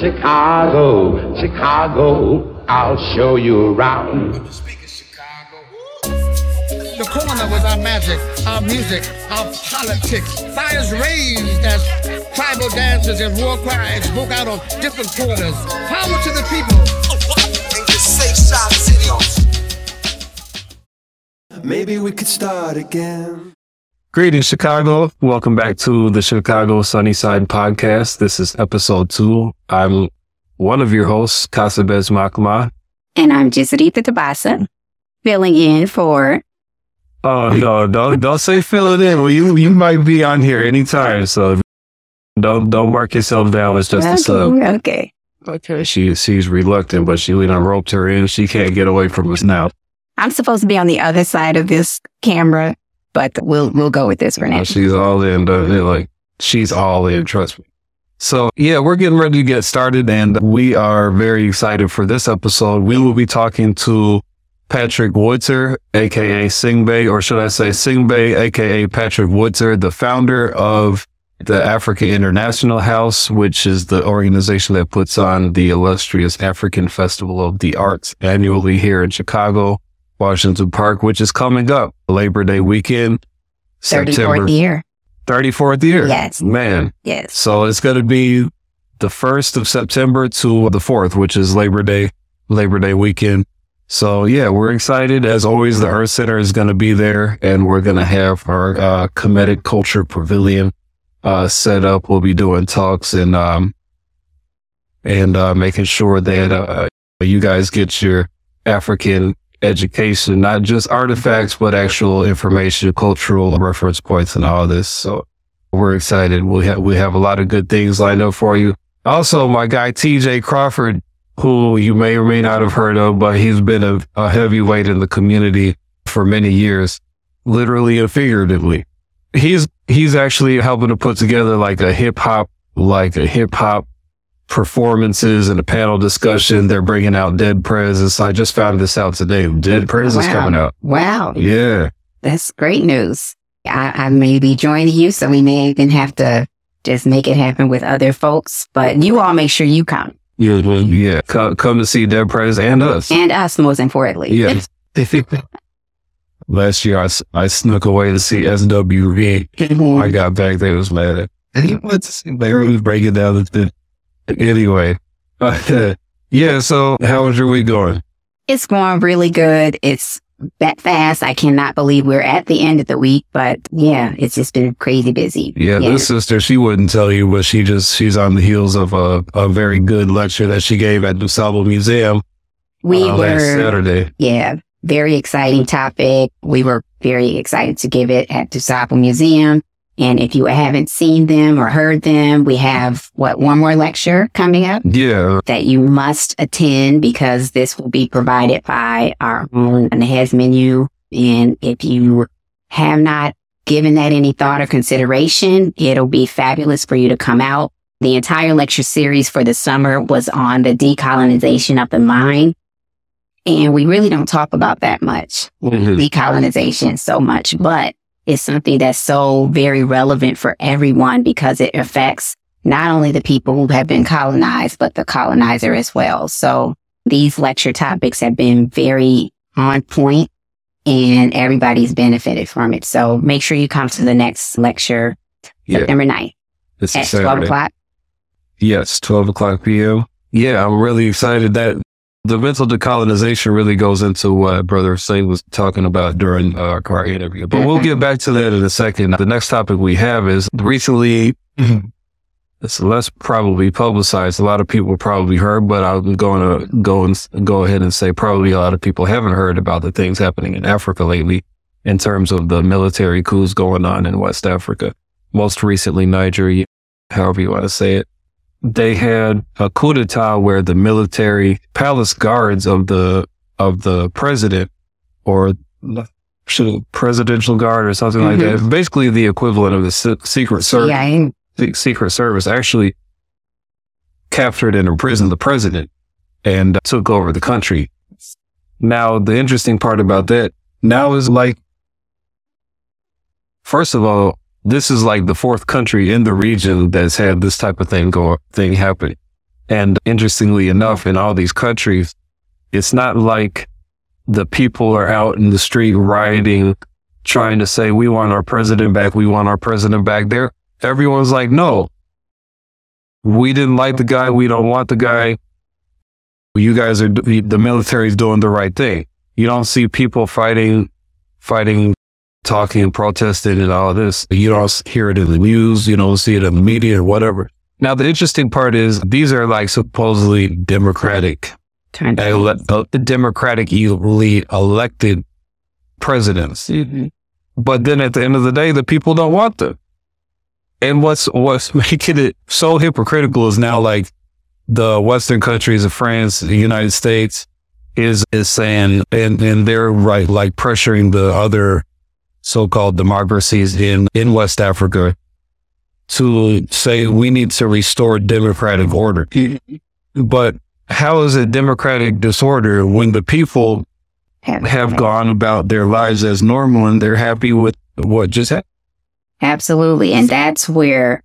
Chicago, Chicago, I'll show you around. The corner was our magic, our music, our politics. Fires raised as tribal dances and war cries broke out on different corners. Power to the people. Maybe we could start again. Greetings, Chicago. Welcome back to the Chicago Sunnyside podcast. This is episode two. I'm one of your hosts, Kasabez Maakmaah. And I'm Giziribtah Debasah, filling in for. Oh no, don't don't say fill it in. Well, you you might be on here anytime, so don't don't mark yourself down as just a sub. Okay. Okay. She she's reluctant, but she we done roped her in. She can't get away from us now. I'm supposed to be on the other side of this camera, but we'll we'll go with this for now. She's all in. Like she's all in. Trust me. So yeah, we're getting ready to get started, and we are very excited for this episode. We will be talking to Patrick Woodtor, aka Saingbey, or should I say Saingbey, aka Patrick Woodtor, the founder of the Africa International House, which is the organization that puts on the illustrious African Festival of the Arts annually here in Chicago, Washington Park, which is coming up Labor Day weekend, 34th year. 34th year. Yes. Man. Yes. So it's going to be the 1st of September to the 4th, which is Labor Day, Labor Day weekend. So yeah, we're excited. As always, the Earth Center is going to be there and we're going to have our uh, Kemetic Culture Pavilion uh, set up. We'll be doing talks and, um, and uh, making sure that uh, you guys get your African education, not just artifacts, but actual information, cultural reference points and all this. So we're excited. We have, we have a lot of good things lined up for you. Also, my guy, TJ Crawford, who you may or may not have heard of, but he's been a, a heavyweight in the community for many years, literally and figuratively. He's, he's actually helping to put together like a hip hop, like a hip hop performances and a panel discussion. They're bringing out Dead Prez. I just found this out today. Dead Prez is Wow. coming out. Wow. Yeah. That's great news. I, I may be joining you, so we may even have to just make it happen with other folks. But you all make sure you come. Yeah. Yeah. Come, come to see Dead Prez and us. And us, most importantly. Yeah. Last year, I, I snuck away to see SWV. I got back, they was mad at and he went to see Larry was breaking down the. Anyway, yeah, so how was your week going? It's going really good. It's that fast. I cannot believe we're at the end of the week, but yeah, it's just been crazy busy. Yeah, this sister, she wouldn't tell you, but she just, she's on the heels of a, a very good lecture that she gave at DuSable Museum we uh, last were, Saturday. yeah, very exciting topic. We were very excited to give it at DuSable Museum. And if you haven't seen them or heard them, we have what one more lecture coming up Yeah, that you must attend because this will be provided by our own heads menu. And if you have not given that any thought or consideration, it'll be fabulous for you to come out. The entire lecture series for the summer was on the decolonization of the mind. And we really don't talk about that much Mhm. decolonization so much, but it's something that's so very relevant for everyone because it affects not only the people who have been colonized, but the colonizer as well. So these lecture topics have been very on point and everybody's benefited from it. So make sure you come to the next lecture yeah, September 9th this at is 12 o'clock. Yes, 12 o'clock p.m. Yeah, I'm really excited that the mental decolonization really goes into what Brother Saint was talking about during uh, our interview. But we'll get back to that in a second. The next topic we have is recently, it's less probably publicized. A lot of people probably heard, but I'm going to go and go ahead and say probably a lot of people haven't heard about the things happening in Africa lately in terms of the military coups going on in West Africa. Most recently, Nigeria, however you want to say it they had a coup d'etat where the military palace guards of the of the president or should presidential guard or something like that mm-hmm. basically the equivalent of the se- secret service Yeah, the secret service actually captured and imprisoned the president and took over the country. Now the interesting part about that now is like first of all this is like the fourth country in the region that's had this type of thing go thing happen. And interestingly enough, in all these countries, it's not like the people are out in the street rioting, trying to say, we want our president back. We want our president back there. Everyone's like, no, we didn't like the guy. We don't want the guy. You guys are, the military's doing the right thing. You don't see people fighting, fighting, talking, and protesting and all of this. You don't hear it in the news. You don't see it in the media or whatever. Now, the interesting part is these are like supposedly democratic, ele- uh, democratically elected presidents. Mhm. But then at the end of the day, the people don't want them. And what's what's making it so hypocritical is now like the Western countries of France, the United States is is saying and and they're right like pressuring the other so-called democracies in in West Africa to say we need to restore democratic order. But how is it democratic disorder when the people have gone about their lives as normal and they're happy with what just happened? Absolutely. And that's where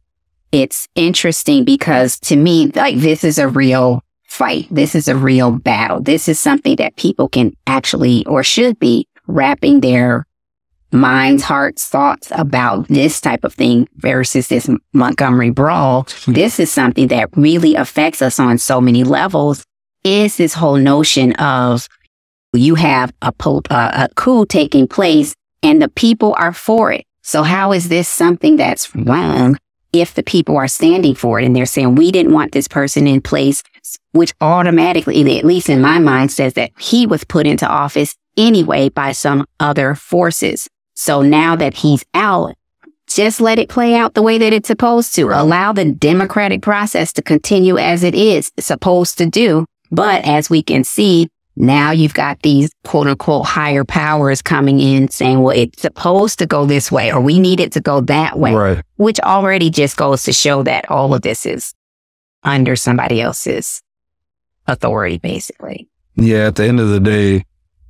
it's interesting because to me, like this is a real fight. This is a real battle. This is something that people can actually or should be wrapping their minds, hearts, thoughts about this type of thing versus this Montgomery brawl. This is something that really affects us on so many levels is this whole notion of you have a, po- uh, a coup taking place and the people are for it. So how is this something that's wrong if the people are standing for it and they're saying we didn't want this person in place, which automatically, at least in my mind, says that he was put into office anyway by some other forces. So now that he's out, just let it play out the way that it's supposed to. Allow the democratic process to continue as it is supposed to do. But as we can see, now you've got these quote unquote higher powers coming in saying, well, it's supposed to go this way or we need it to go that way, Right. which already just goes to show that all of this is under somebody else's authority, basically. Yeah, at the end of the day,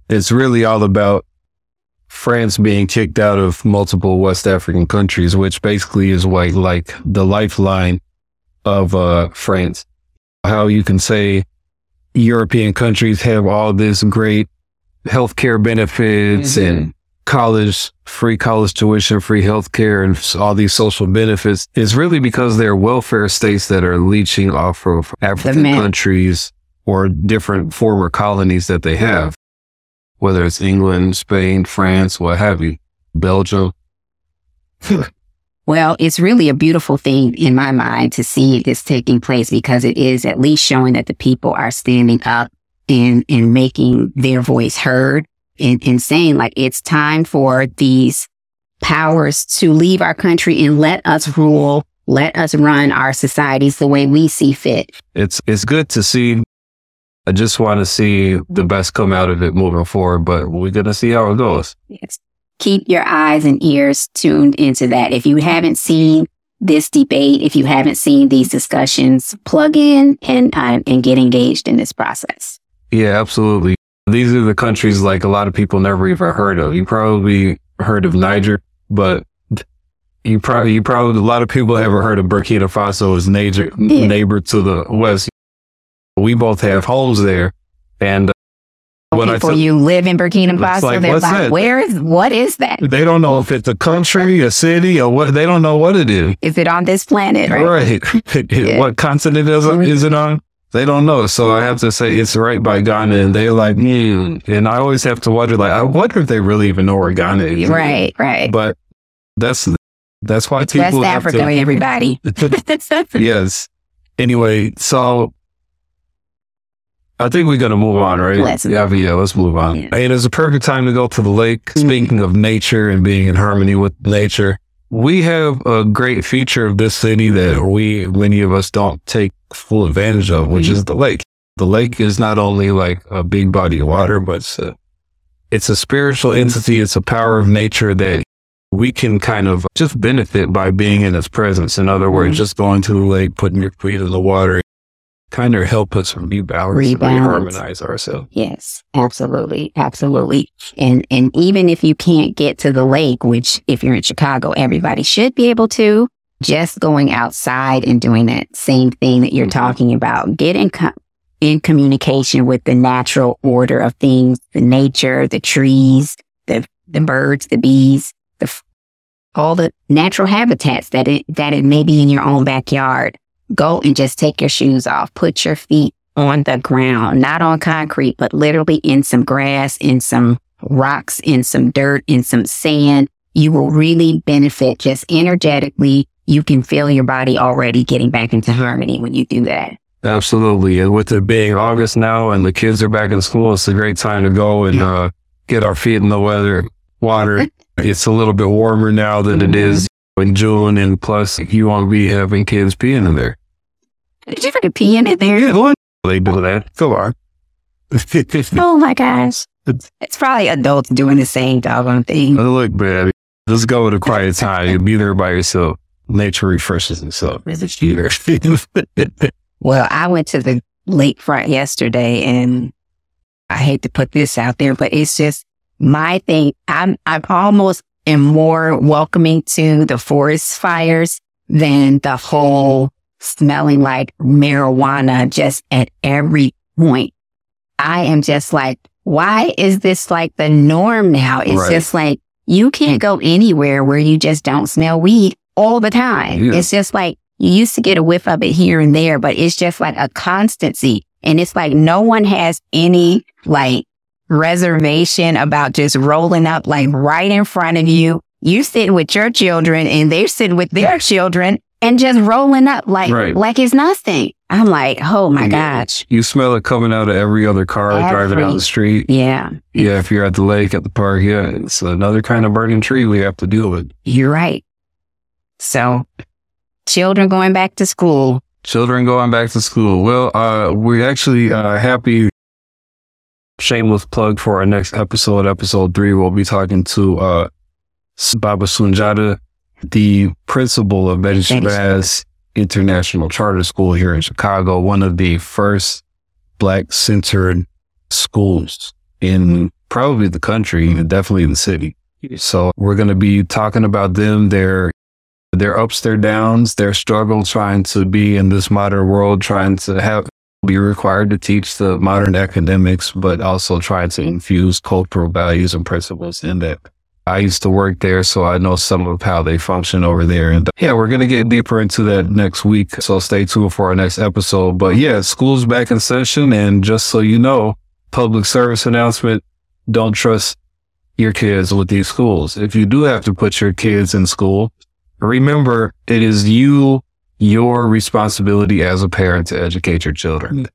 it's really all about France being kicked out of multiple West African countries, which basically is like like the lifeline of uh, France. How you can say European countries have all this great healthcare benefits and college, free college tuition, free healthcare, and all these social benefits is really because they're welfare states that are leeching off of African countries or different former colonies that they have, whether it's England, Spain, France, what have you, Belgium. Well, it's really a beautiful thing in my mind to see this taking place because it is at least showing that the people are standing up and, and making their voice heard and, and saying like it's time for these powers to leave our country and let us rule, let us run our societies the way we see fit. It's it's good to see. I just want to see the best come out of it moving forward, but we're gonna see how it goes. Yes. Keep your eyes and ears tuned into that. If you haven't seen this debate, if you haven't seen these discussions, plug in and uh, and get engaged in this process. Yeah, absolutely. These are the countries like a lot of people never even heard of. You probably heard of Niger, but you probably you probably a lot of people haven't heard of Burkina Faso as neighbor Yeah. neighbor to the west. We both have homes there, and uh, when I People tell- you live in Burkina Faso, like, they're like, that? where is what is that? they don't know if it's a country, a city, or what. They don't know what it is. Is it on this planet? Right. Right. Yeah. What continent is it, is it on? They don't know. So I have to say it's right by Ghana. And they're like, hmm. And I always have to wonder, like, I wonder if they really even know where Ghana is. Right, right. But that's that's why It's people West Africa, everybody. To, yes. Anyway, so I think we're gonna move on, right? Let's move yeah, yeah, let's move on. Yes. And it's a perfect time to go to the lake. Mhm. Speaking of nature and being in harmony with nature, we have a great feature of this city that we many of us don't take full advantage of, which is the lake. The lake is not only like a big body of water, but it's a, it's a spiritual entity. It's a power of nature that we can kind of just benefit by being in its presence. In other words, Mhm. just going to the lake, putting your feet in the water, kind of help us rebalance, and Rebalance. reharmonize ourselves. Yes, absolutely, absolutely. And and even if you can't get to the lake, which if you're in Chicago, everybody should be able to, just going outside and doing that same thing that you're mm-hmm. talking about, get in, co- in communication with the natural order of things, the nature, the trees, the, the birds, the bees, the, all the natural habitats that it, that it may be in your own backyard. Go and just take your shoes off, put your feet on the ground, not on concrete, but literally in some grass, in some rocks, in some dirt, in some sand. You will really benefit just energetically. You can feel your body already getting back into harmony when you do that. Absolutely. And with it being August now and the kids are back in school, it's a great time to go and uh, get our feet in the weather, water. It's a little bit warmer now than it is in June. And plus, you won't be having kids peeing in there. Did you forget peeing in it there? Yeah, what? They do that. Come on. Oh my gosh. It's probably adults doing the same doggone thing. Oh, look, man, just go with a quiet time. You'll be there by yourself. Nature refreshes itself. Well, I went to the lakefront yesterday and I hate to put this out there, but it's just my thing. I'm, I'm almost am more welcoming to the forest fires than the whole smelling like marijuana just at every point. I am just like, why is this like the norm now? It's Right. just like you can't go anywhere where you just don't smell weed all the time. Yeah. It's just like you used to get a whiff of it here and there, but it's just like a constancy. And it's like no one has any like reservation about just rolling up like right in front of you. You sitting with your children and they're sitting with their children and just rolling up like Right. like it's nothing. I'm like, oh my gosh. You smell it coming out of every other car driving down the street. Yeah, Yeah, if you're at the lake, at the park, yeah, it's another kind of burning tree we have to deal with. you're right. So children going back to school. Children going back to school. Well, uh, we're actually uh, happy. Shameless plug for our next episode, episode three. We'll be talking to uh, Baba Sunjata, the principal of Betty Betty Shabazz International Charter School here in Chicago, one of the first black centered schools in probably the country, and definitely the city. So we're going to be talking about them, their their ups, their downs, their struggle trying to be in this modern world, trying to have be required to teach the modern academics, but also trying to infuse cultural values and principles in that. I used to work there, so I know some of how they function over there. And yeah, we're going to get deeper into that next week. So stay tuned for our next episode. But yeah, school's back in session. And just so you know, public service announcement, don't trust your kids with these schools. If you do have to put your kids in school, remember it is you, your responsibility as a parent to educate your children. Mm.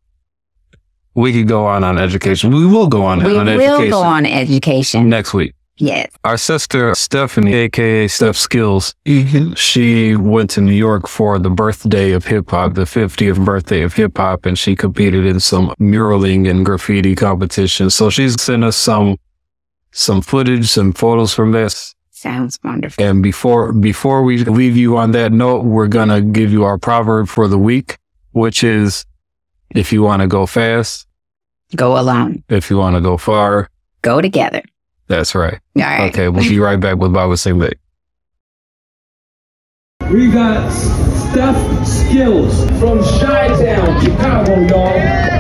We could go on on education. We will go on We on will education go on education. next week. Yes. Our sister Stephanie, aka Steph Skills, mm-hmm. she went to New York for the birthday of hip hop, the 50th birthday of hip hop, and she competed in some muraling and graffiti competitions. So she's sent us some some footage, some photos from this. Sounds wonderful. And before before we leave you on that note, we're gonna give you our proverb for the week, which is if you want to go fast, Go alone. if you want to go far, Go together. That's right. All right. Okay, we'll be right back with Baba Singh. We got Steph Skills from Chi-Town, Chicago, y'all.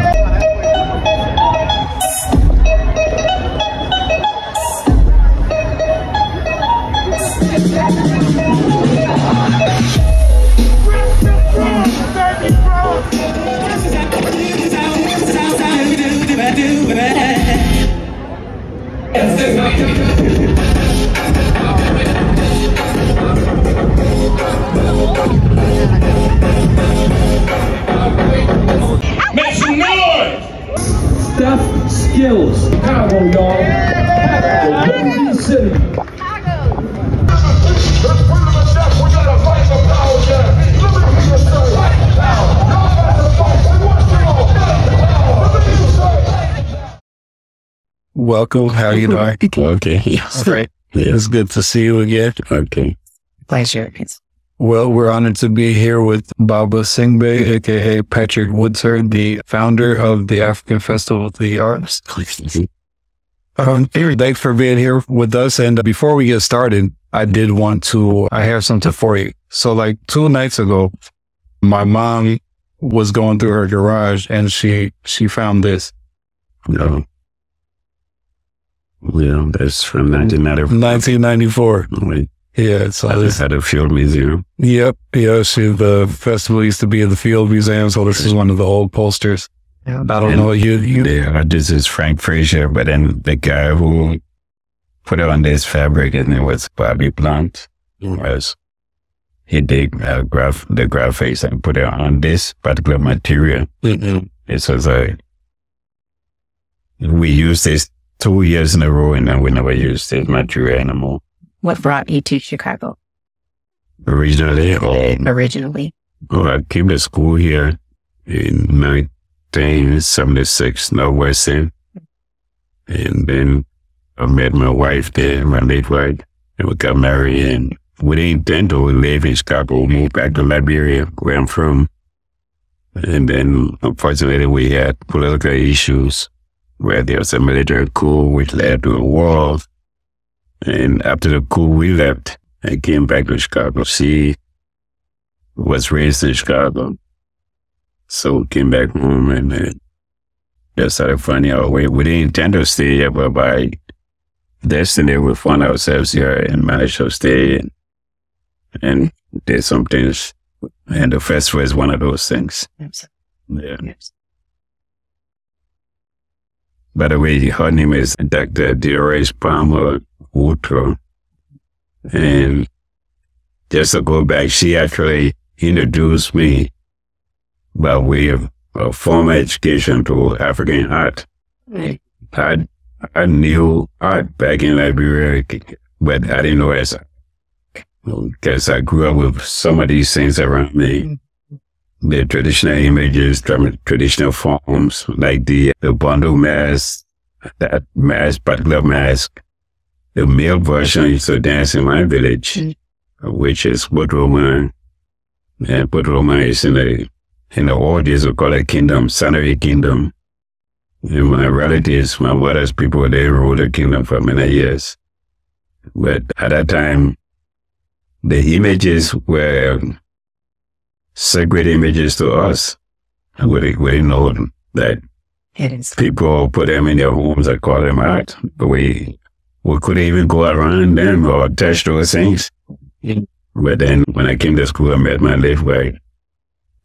Skills, Chicago, y'all. The Windy City. Welcome. How you doing? Okay. Great. It's good to see you again. Okay. Pleasure. Well, we're honored to be here with Baba Saingbey, aka Patrick Woodtor, the founder of the African Festival of the Arts. Um, thanks for being here with us. And before we get started, I did want to, I have something for you. So like two nights ago, my mom was going through her garage and she she found this No. Yeah, that's from 1994. 1994. Wait, Yeah, so I this just had a field museum. Yep. Yeah. She, the festival used to be at the Field Museum. So this is one of the old posters. I don't And know. You, you, The artist is Frank Frazier, but then the guy who put it on this fabric and it was Bobby Blunt. Was he did uh, graph the graphics and put it on this particular material. Mm-mm. This was a we used this two years in a row and then we never used this material anymore. What brought you to Chicago Originally, or originally? Oh, I came to school here in 1976, Northwestern. And then I met my wife there, my late wife, and we got married. And we didn't intend to live in Chicago, we moved back to Liberia, where I'm from. And then, unfortunately, we had political issues where there was a military coup which led to a war. And after the coup, we left and came back to Chicago. She was raised in Chicago. So came back home and uh, just started finding our way. We didn't intend to stay here, but by destiny, we found ourselves here and managed to stay and, and did some things. And the festival is one of those things. Yeah. By the way, her name is Dr. Dolores Palmer Woodtor. And just to go back, she actually introduced me by way of, of formal education to African art. I, I knew art back in Liberia, but I didn't know as because I grew up with some of these things around me. Mm-hmm. The traditional images, tra- traditional forms, like the, the bundle mask, that mask, particular mask. The male version used to dance in my village, mm. which is Budroman. And Budroman is in the, in the old days, we call it kingdom, Sanari kingdom. And my relatives, my mother's people, they ruled the kingdom for many years. But at that time, the images were sacred images to us. We we didn't know that It is. people put them in their homes and call them art. But we, we couldn't even go around them or touch those things. But then when I came to school, I met my late wife.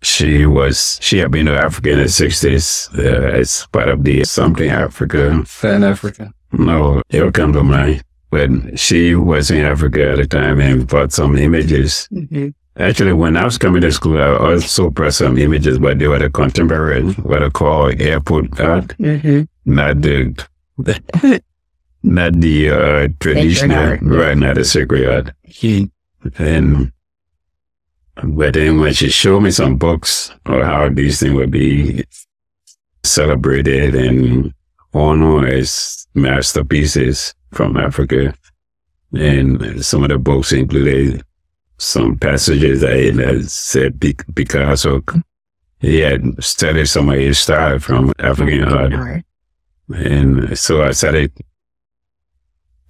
She was, she had been to Africa in the 60s uh, as part of the Something Africa. Fan Africa. No, it'll come to mind. But she was in Africa at the time and brought some images. Actually, when I was coming to school, I also brought some images, but they were the contemporary, what I call airport art, Mm-hmm. not the, not the uh, traditional, right? Not the sacred art. And but then when she showed me some books on how these things would be celebrated and honored as masterpieces from Africa, and some of the books included some passages that that said Pic- Picasso he had studied some of his style from African art. And so I started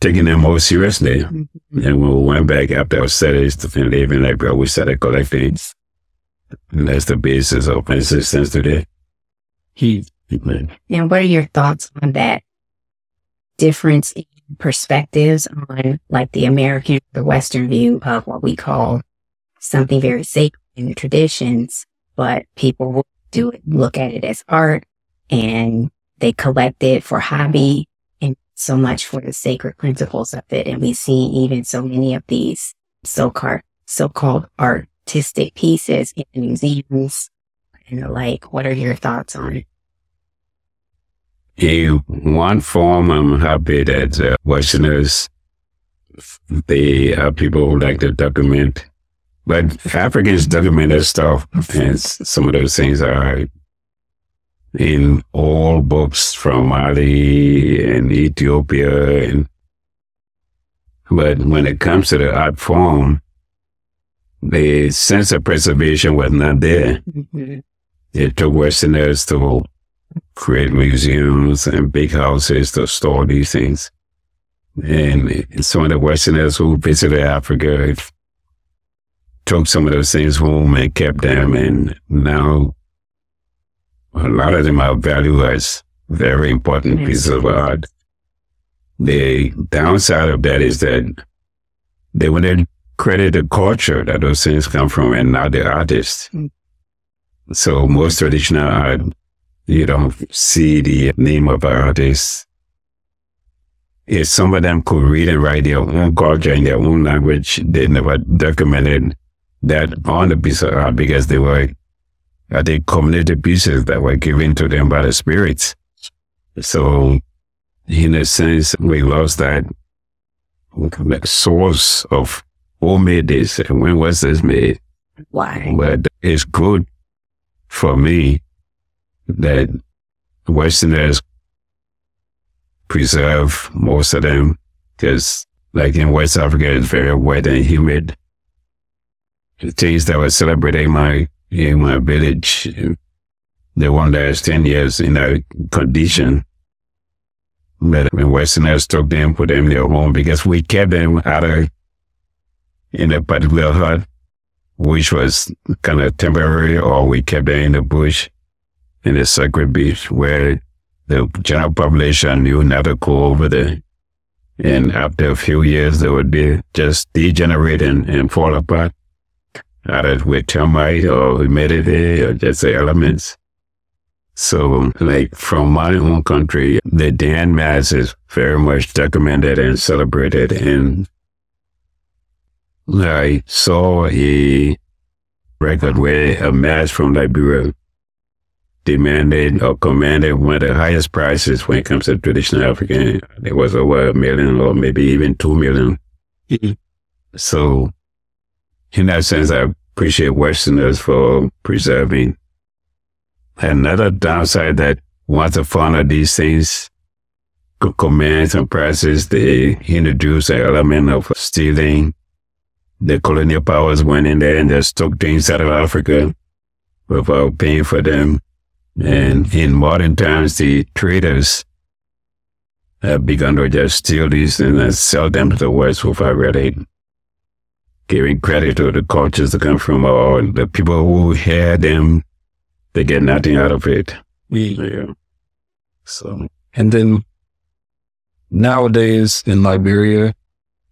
taking them more seriously. Mm-hmm. And when we went back after our studies to Finland, in Liberia, we started collecting. And that's the basis of my existence today. He, And what are your thoughts on that difference in perspectives on like the American, the Western view of what we call something very sacred in the traditions, but people will do it, look at it as art and they collect it for hobby so much for the sacred principles of it. And we see even so many of these so-called, so-called artistic pieces in museums and the like. What are your thoughts on it? In one form, I'm happy that uh, Westerners, they are people who like to document, but Africans document their stuff, and some of those things are in all books from Mali and Ethiopia, and but when it comes to the art form, the sense of preservation was not there. Mm-hmm. It took Westerners to create museums and big houses to store these things. And some of the Westerners who visited Africa took some of those things home and kept them, and now a lot of them are valued as very important pieces of art. The downside of that is that they wouldn't credit the culture that those things come from and not the artist. Mm. So most traditional art, you don't see the name of an artist. If some of them could read and write their own culture in their own language, they never documented that on the piece of art because they were, I think, community pieces that were given to them by the spirits. So, in a sense, we lost that source of who made this and when was this made. Why? But it's good for me that Westerners preserve most of them because, like in West Africa, it's very wet and humid. The things that were celebrated in my in my village, they won't last ten years in that condition. But when Westerners took them, put them in their home because we kept them out of in a particular hut, which was kind of temporary, or we kept them in the bush in the sacred beach where the general population knew not to go over there. And after a few years, they would be just degenerate and, and fall apart, either with termite or humidity or just the elements. So, like from my own country, the Dan Mass is very much documented and celebrated. And I saw a record where a mass from Liberia demanded or commanded one of the highest prices when it comes to traditional African. It was over a million or maybe even two million. Mm-hmm. so, in that sense, I appreciate Westerners for preserving. Another downside that once upon of these things commands and prices, they introduce an element of stealing. The colonial powers went in there and just took things out of Africa without paying for them. And in modern times, the traders have begun to just steal these and sell them to the West without really giving credit to the cultures that come from or the people who hear them. They get nothing out of it. Yeah. So, And then nowadays in Liberia,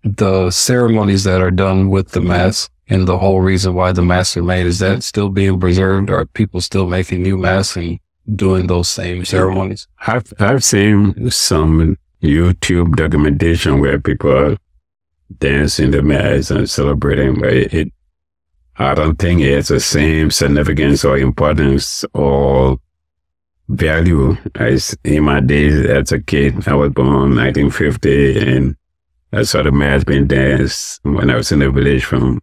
the ceremonies that are done with the mass and the whole reason why the masks are made is that still being preserved? Are people still making new masks and doing those same ceremonies? I've, I've seen some YouTube documentation where people are dancing the mass and celebrating, but it, I don't think it has the same significance or importance or value as in my days as a kid. I was born in 1950 and I saw the mass being danced when I was in the village from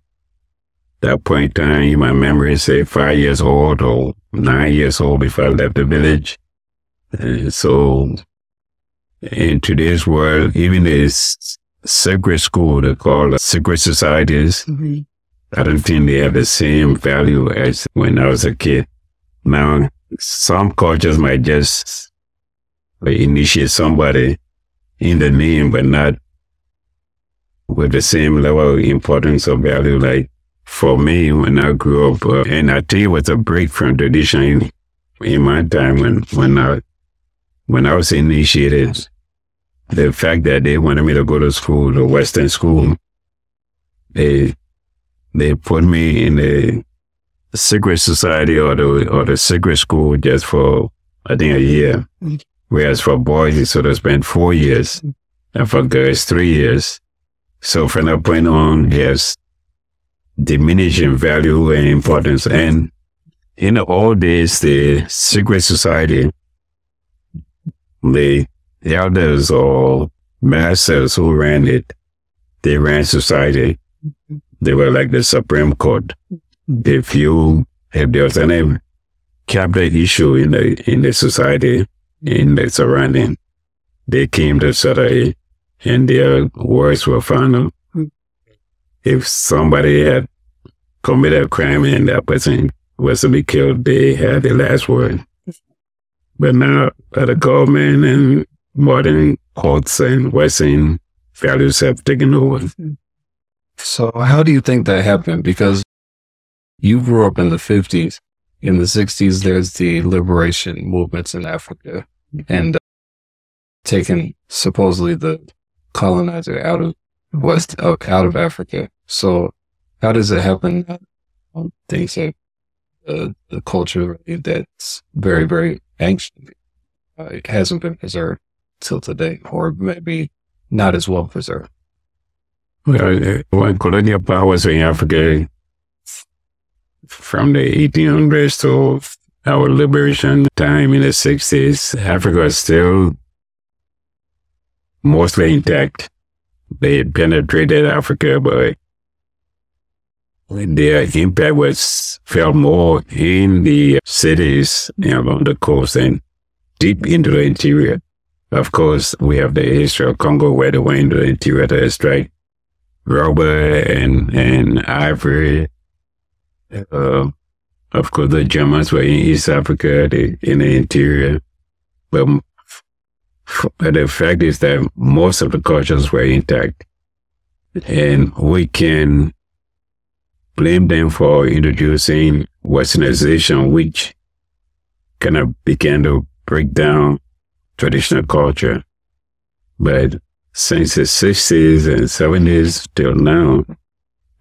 that point in time, my memory say five years old or nine years old before I left the village. And so in today's world, even this secret school, they call secret societies, Mm-hmm. I don't think they have the same value as when I was a kid. Now, some cultures might just initiate somebody in the name, but not with the same level of importance or value. Like for me, when I grew up, uh, and I think it was a break from tradition in, in my time when, when I, when I was initiated, the fact that they wanted me to go to school, the Western school, they, they put me in the secret society or the, or the secret school just for, I think, a year. Whereas for boys, you sort of spent four years, and for girls, three years. So from that point on, yes, diminishing value and importance. And in the old days, the secret society, the elders or masters who ran it, they ran society. They were like the Supreme Court. If you, if there was any capital issue in the, in the society, in the surrounding, they came to settle and their words were final. If somebody had committed a crime and that person was to be killed, they had the last word. But now the government and modern courts and Western values have taken over. So how do you think that happened? Because you grew up in the 50s. In the 60s, there's the liberation movements in Africa and uh, taking supposedly the colonizer out of West, uh, out of Africa. So how does it happen that um, things like uh, the culture that's very, very ancient uh, it hasn't been preserved till today, or maybe not as well preserved? Well, uh, when colonial powers in Africa, from the 1800s to our liberation time in the 60s, Africa is still mostly intact. They penetrated Africa, but their impact was felt more in the cities along the coast and deep into the interior. Of course, we have the history of Congo where they went into the interior to extract rubber and, and ivory. Uh, of course, the Germans were in East Africa, in the interior. But, but the fact is that most of the cultures were intact. And we can blame them for introducing westernization, which kind of began to break down traditional culture. But since the 60s and 70s till now,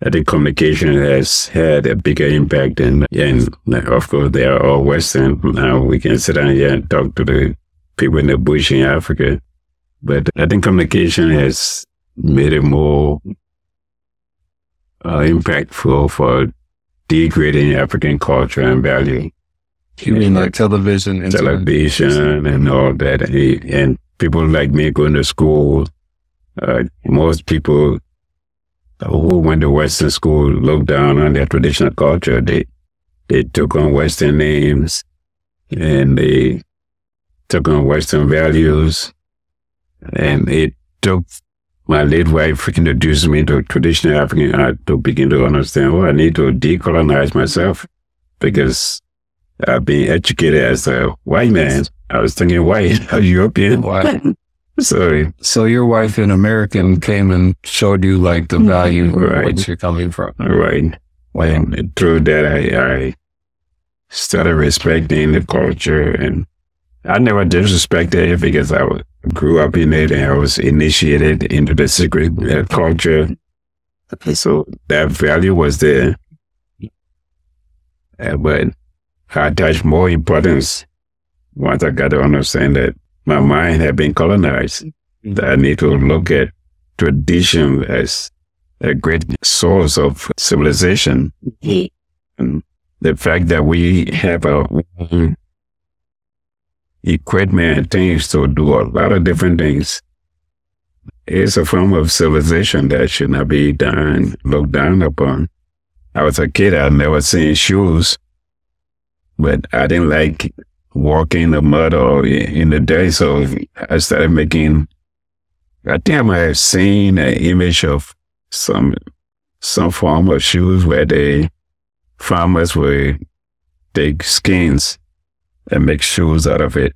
I think communication has had a bigger impact. And, and of course, they are all Western. Now we can sit down here and talk to the people in the bush in Africa. But I think communication has made it more uh, impactful for degrading African culture and value. You mean like television and television and all that, and people like me going to school. Uh, most people who went to Western school looked down on their traditional culture. They they took on Western names, and they took on Western values, and it took my late wife introduced me to traditional African art to begin to understand, well, I need to decolonize myself because I've been educated as a white man. I was thinking white, a European. White. So, so your wife, an American, came and showed you like the value Right. of what you're coming from. right. And through that, I, I started respecting the culture and I never disrespected it because I grew up in it and I was initiated into the secret uh, culture. So that value was there. Uh, but I attached more importance once I got to understand that my mind had been colonized. Mm-hmm. That I need to look at tradition as a great source of civilization. And the fact that we have our own equipment and things to do a lot of different things is a form of civilization that should not be done, looked down upon. I was a kid, I'd never seen shoes, but I didn't like walking in the mud or in the dirt, so I started making, I think I have seen an image of some, some form of shoes where the farmers would take skins and make shoes out of it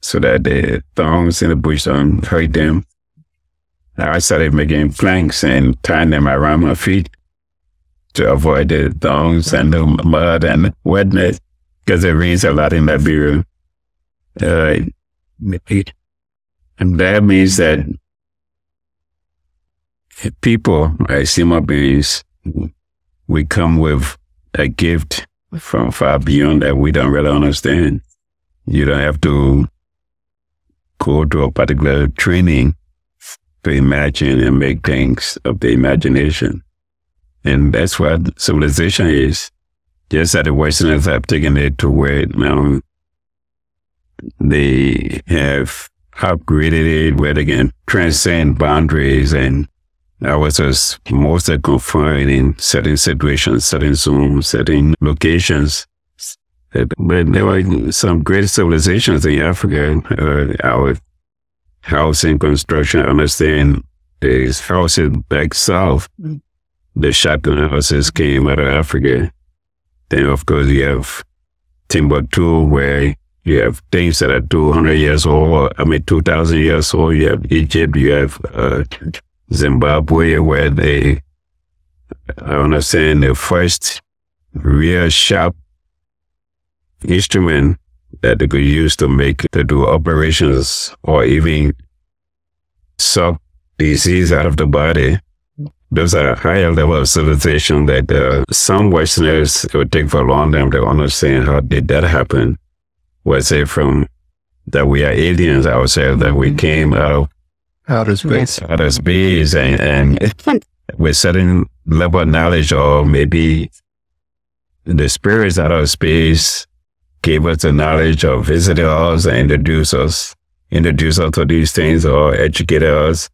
so that the thongs in the bush don't hurt them. I started making planks and tying them around my feet to avoid the thongs and the mud and wetness because it rains a lot in Liberia. Uh, and that means that people, as human beings, we come with a gift from far beyond that we don't really understand. You don't have to go to a particular training to imagine and make things of the imagination. And that's what civilization is. Just that the Westerners have taken it to where now they have upgraded it where they can transcend boundaries and I was just mostly confined in certain situations, certain zones, certain locations. But there were some great civilizations in Africa. Uh, our housing construction, I understand, is houses back south. The shotgun houses came out of Africa. Then, of course, you have Timbuktu, where you have things that are 200 years old, I mean, 2,000 years old. You have Egypt, you have uh, Zimbabwe, where they, I understand the first real sharp instrument that they could use to make to do operations or even suck disease out of the body. Those are higher level of civilization that uh, some Westerners would take for a long time to understand how did that happen. Was it from that we are aliens ourselves, that we came out of Outer space. outer space and, and with certain level of knowledge or maybe the spirits out of space gave us the knowledge or visited us and introduced us, introduced us to these things or educated us.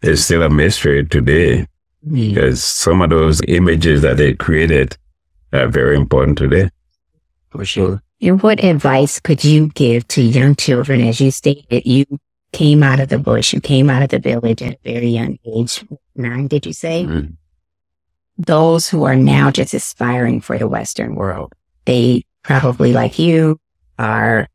It's still a mystery today because some of those images that they created are very important today. For sure. And what advice could you give to young children as you stated you came out of the bush, you came out of the village at a very young age, nine, did you say? Mm. Those who are now just aspiring for the Western world, they probably like you are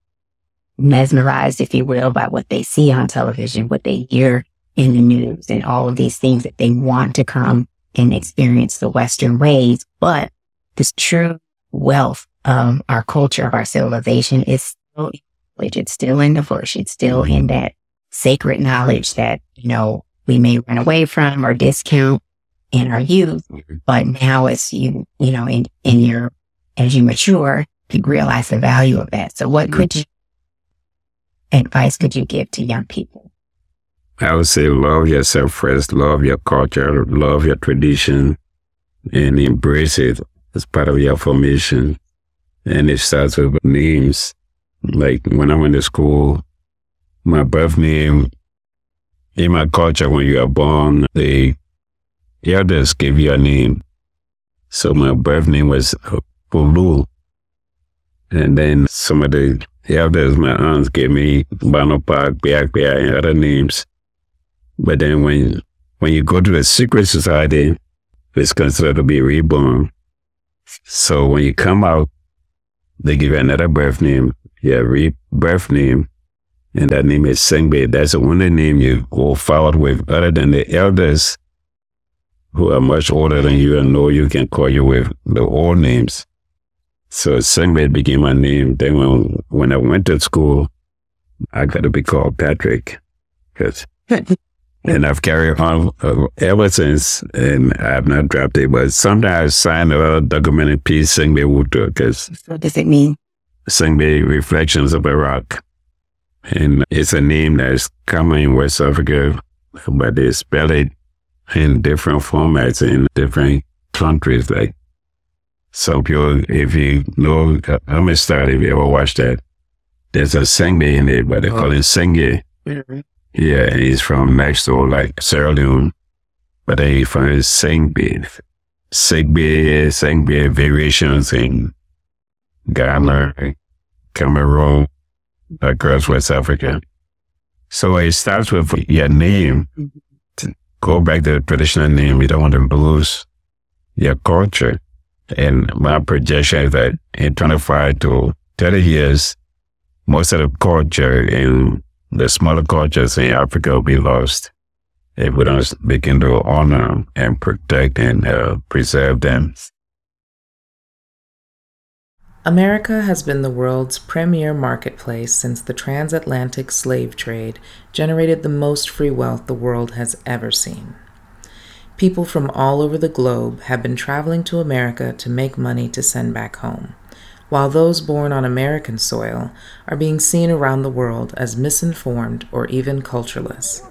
mesmerized, if you will, by what they see on television, what they hear in the news and all of these things that they want to come and experience the Western ways. But this true wealth of our culture, of our civilization is still, which it's still in the bush. It's still mm-hmm. in that sacred knowledge that, you know, we may run away from or discount in our youth. Mm-hmm. But now as you, you know, in, in your, as you mature, you realize the value of that. So what mm-hmm. could you, advice could you give to young people? I would say love yourself first, love your culture, love your tradition, and embrace it as part of your formation. And it starts with names. Like when I went to school, my birth name, in my culture, when you are born, the elders give you a name. So my birth name was Pulu. And then some of the elders, my aunts, gave me Bano Park, Biak Biak, and other names. But then when when you go to a secret society, it's considered to be reborn. So when you come out, they give you another birth name, yeah, re birth name, and that name is Saingbey. That's the only name you go forward with, other than the elders who are much older than you and know you can call you with the old names. So Saingbey became my name. Then when when I went to school, I got to be called Patrick, because and I've carried on uh, ever since, and I have not dropped it. But sometimes I sign a little documented piece, Saingbey Woodtor, because What does it mean? Saingbey Reflections of Iraq. And it's a name that's common in West Africa, but they spell it in different formats in different countries. Like some people, if you know Amistad, if you ever watched that, there's a Sengbe in it, but they call it Senge. Yeah, he's from Mexico, like Sierra Leone, but he's from Sengbe. Sengbe, Sengbe variations in Ghana, Cameroon, across West Africa. So it starts with your name. Go back to the traditional name, you don't want to lose your culture. And my projection is that in 25 to 30 years, most of the culture in the smaller cultures in Africa will be lost if we don't begin to honor and protect and uh, preserve them. America has been the world's premier marketplace since the transatlantic slave trade generated the most free wealth the world has ever seen. People from all over the globe have been traveling to America to make money to send back home, while those born on American soil are being seen around the world as misinformed or even cultureless.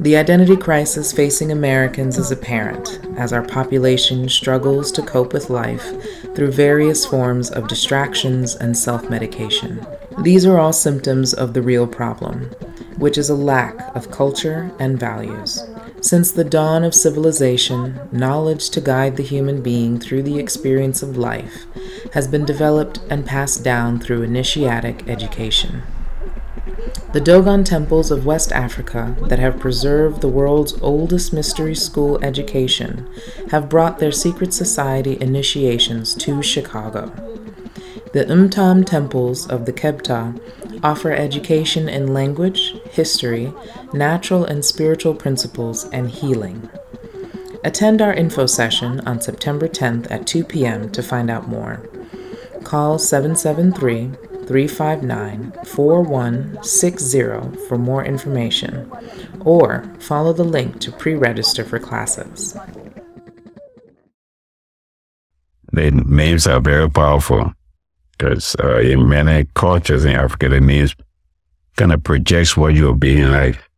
The identity crisis facing Americans is apparent as our population struggles to cope with life through various forms of distractions and self medication. These are all symptoms of the real problem, which is a lack of culture and values. Since the dawn of civilization, knowledge to guide the human being through the experience of life has been developed and passed down through initiatic education. The Dogon temples of West Africa, that have preserved the world's oldest mystery school education, have brought their secret society initiations to Chicago. The Umtam temples of the Kebta offer education in language, history, natural and spiritual principles, and healing. Attend our info session on September 10th at 2 p.m. to find out more. Call 773 359 4160 for more information, or follow the link to pre register for classes. The names are very powerful because uh, in many cultures in Africa, the names kind of projects what you'll be in life.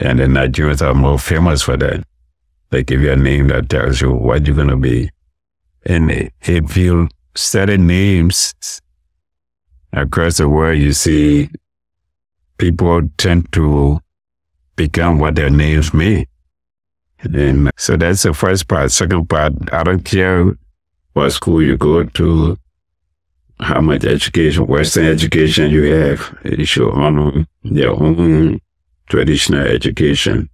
And the Nigerians are more famous for that. They give you a name that tells you what you're going to be. And if you study names across the world, you see people tend to become what their names mean. And so that's the first part. Second part, I don't care what school you go to, how much education, Western education you have. You should honor your own traditional education.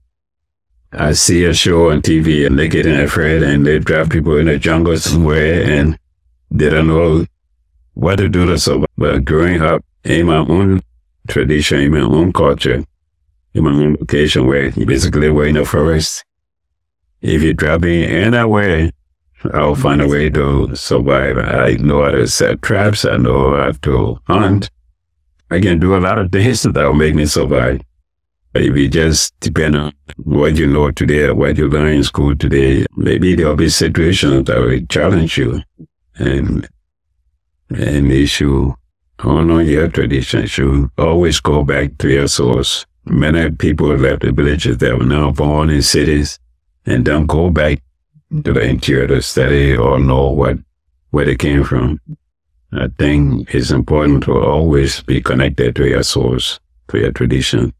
I see a show on TV and they're getting afraid and they drive people in the jungle somewhere and they don't know what to do to survive. But growing up in my own tradition, in my own culture, in my own location where basically we're in the forest, if you drop me in way, I'll find a way to survive. I know how to set traps. I know how to hunt. I can do a lot of things that will make me survive. You just depend on what you know today what you learn in school today, maybe there'll be situations that will challenge you. And, and you should honor your tradition. You always go back to your source. Many people left the villages that were now born in cities and don't go back to the interior study or know what, where they came from. I think it's important to always be connected to your source, to your tradition.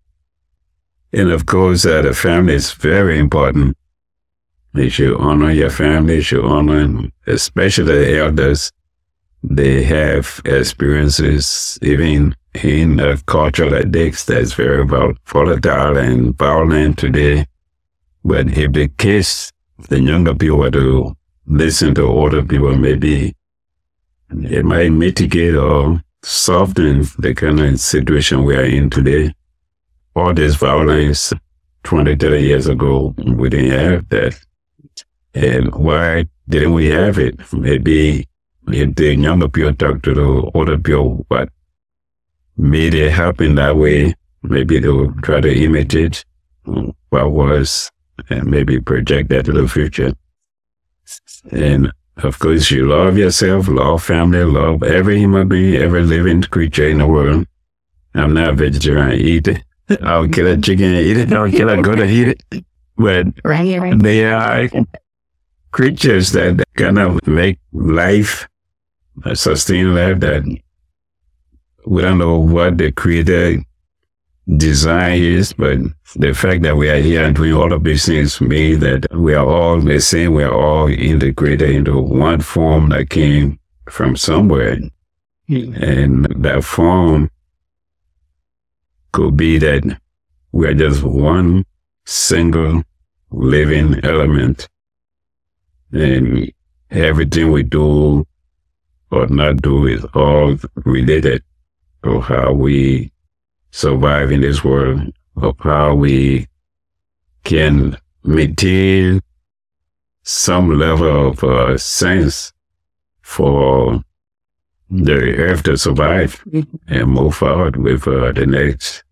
And of course, uh, the family is very important. You should honor your family, you should honor, especially the elders. They have experiences, even in a culture like this that's very volatile and violent today. But if the kids, the younger people to listen to older people, maybe it might mitigate or soften the kind of situation we are in today all this violence 20, 30 years ago, we didn't have that. And why didn't we have it? Maybe if the younger people talk to the older people, what made it happen that way, maybe they'll try to imitate what was and maybe project that to the future. And of course, you love yourself, love family, love every human being, every living creature in the world. I'm not a vegetarian, I eat it. I'll kill a chicken and eat it. I'll kill a goat and eat it. But Right, right. they are creatures that kind of make life, sustain life that we don't know what the creator design is, but the fact that we are here and doing all of these things means that we are all the same. We are all integrated into one form that came from somewhere. And that form could be that we are just one single living element. And everything we do or not do is all related to how we survive in this world, of how we can maintain some level of uh, sense for the earth to survive and move forward with uh, the next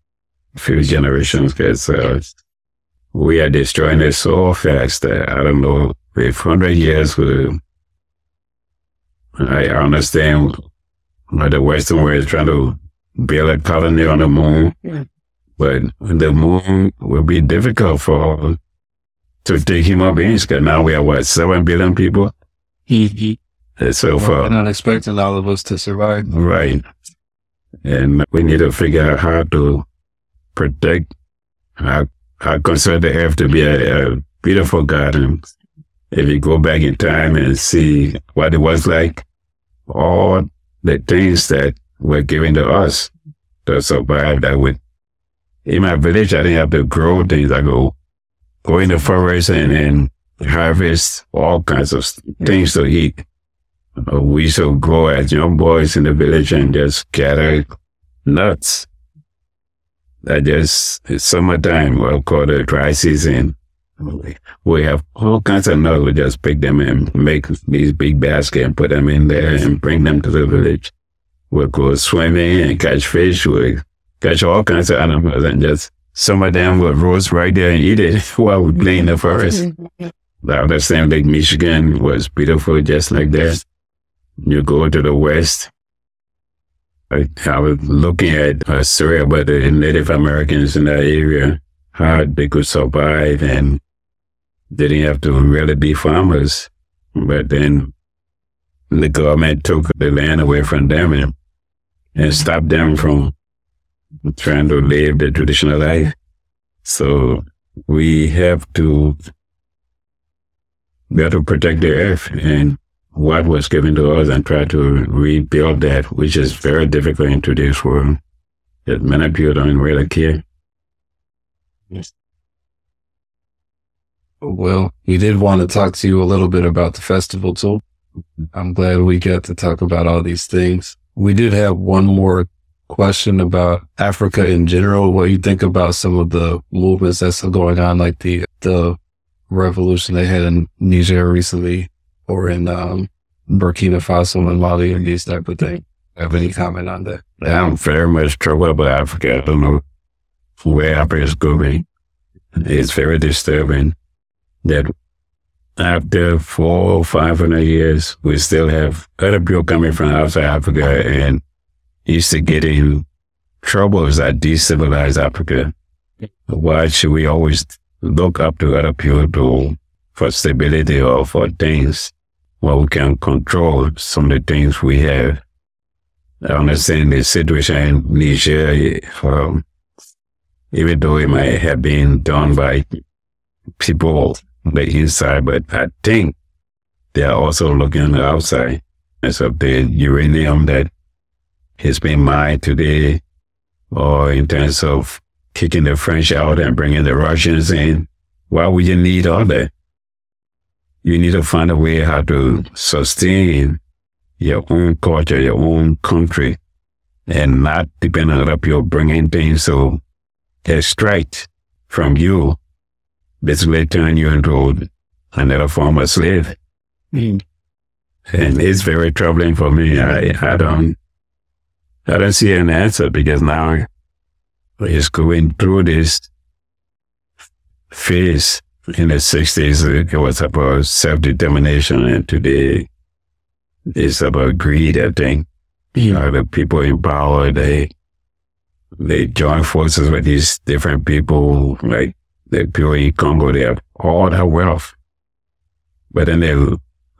few generations because uh, we are destroying it so fast that I don't know if 100 years will. I understand why the Western world is trying to build a colony on the moon, but the moon will be difficult for to take human beings because now we are what, 7 billion people? So far. We're not expecting all of us to survive. Right. And we need to figure out how to protect, I, I consider the earth to be a, a beautiful garden. If you go back in time and see what it was like, all the things that were given to us to survive that would, in my village, I didn't have to grow things. I go, go in the forest and, and harvest all kinds of things to eat. We used to go as young boys in the village and just gather nuts. That just, it's summertime, well, called the dry season. We have all kinds of nuts. We just pick them and make these big baskets and put them in there and bring them to the village. We'll go swimming and catch fish. We catch all kinds of animals and just some of them will roast right there and eat it while we play in the forest. The other same Lake Michigan was beautiful, just like that. You go to the west. I, I was looking at a story about the Native Americans in that area, how they could survive and didn't have to really be farmers. But then the government took the land away from them and, and stopped them from trying to live the traditional life. So we have to we have to protect the earth and what was given to us and try to rebuild that, which is very difficult in today's world. That many people don't really care. Yes. Well, we did want to talk to you a little bit about the festival too. I'm glad we got to talk about all these things. We did have one more question about Africa in general. What you think about some of the movements that's going on, like the the revolution they had in Niger recently, or in um, Burkina Faso and Mali, and these type of things. Have any comment on that? I'm very much troubled about Africa. I don't know where Africa is going. It's very disturbing that after four or five hundred years, we still have other people coming from outside Africa and used to get in troubles that destabilize Africa. Why should we always look up to other people to, for stability or for things where we can control some of the things we have? I understand the situation in Niger, um, even though it might have been done by people the inside, but I think they are also looking on the outside. As of the uranium that has been mined today, or in terms of kicking the French out and bringing the Russians in, why would you need all that? You need to find a way how to sustain your own culture, your own country, and not depend on other people bringing things to extract from you, basically turn you into another form of slave. Mm. And it's very troubling for me. I, I don't, I don't see an answer because now it's going through this phase. In the 60s, it was about self-determination, and today it's about greed, I think. You know, the people in power, they, they join forces with these different people, like the people in Congo, they have all that wealth. But then they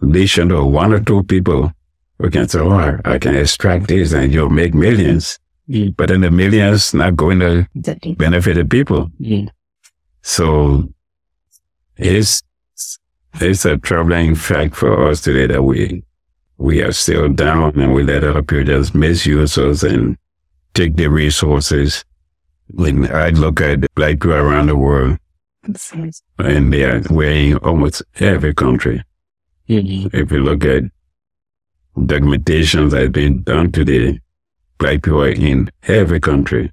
leash under one or two people who can say, oh, I can extract this and you'll make millions. Mm. But then the millions not going to benefit the people. Mm. So it's, it's a troubling fact for us today that we, we are still down and we let other people just misuse us and take their resources. When I look at black people around the world, and they are wearing almost every country. Mm. If you look at documentations that have been done today, black people are in every country,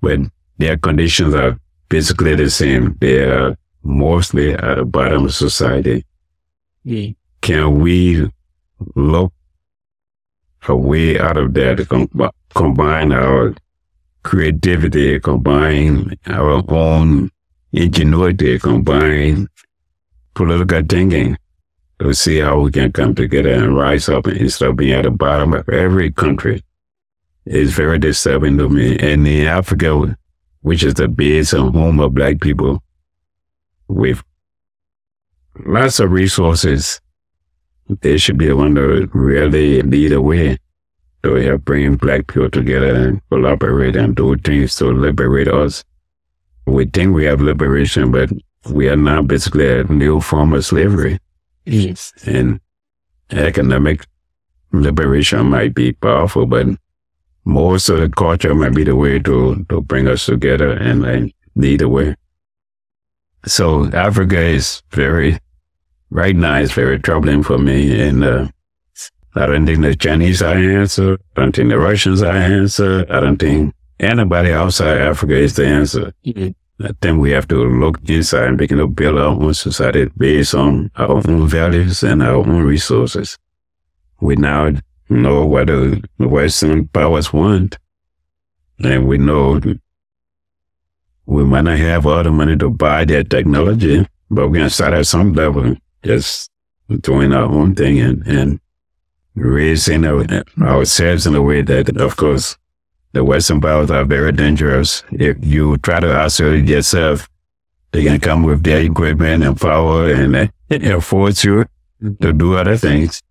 but their conditions are basically the same. They are mostly at the bottom of society. Mm. Can we look a way out of that to com- combine our creativity, combine our own ingenuity, combine political thinking to see how we can come together and rise up instead of being at the bottom of every country. It's very disturbing to me. And in Africa, which is the base and home of black people, with lots of resources, they should be the one to really lead the way to help bring black people together and collaborate and do things to liberate us. We think we have liberation, but we are now basically a new form of slavery. Yes. And economic liberation might be powerful, but most of the culture might be the way to, to bring us together and lead the way. So Africa is very, right now, it's very troubling for me. And uh, I don't think the Chinese are the answer. I don't think the Russians are the answer. I don't think anybody outside Africa is the answer. Mm. I think we have to look inside and begin to build our own society based on our own values and our own resources. We now know what the Western powers want. And we know we might not have all the money to buy that technology, but we can start at some level, just doing our own thing and, and raising our, ourselves in a way that, of course, the Western powers are very dangerous. If you try to isolate yourself, they can come with their equipment and power and uh, force you to do other things.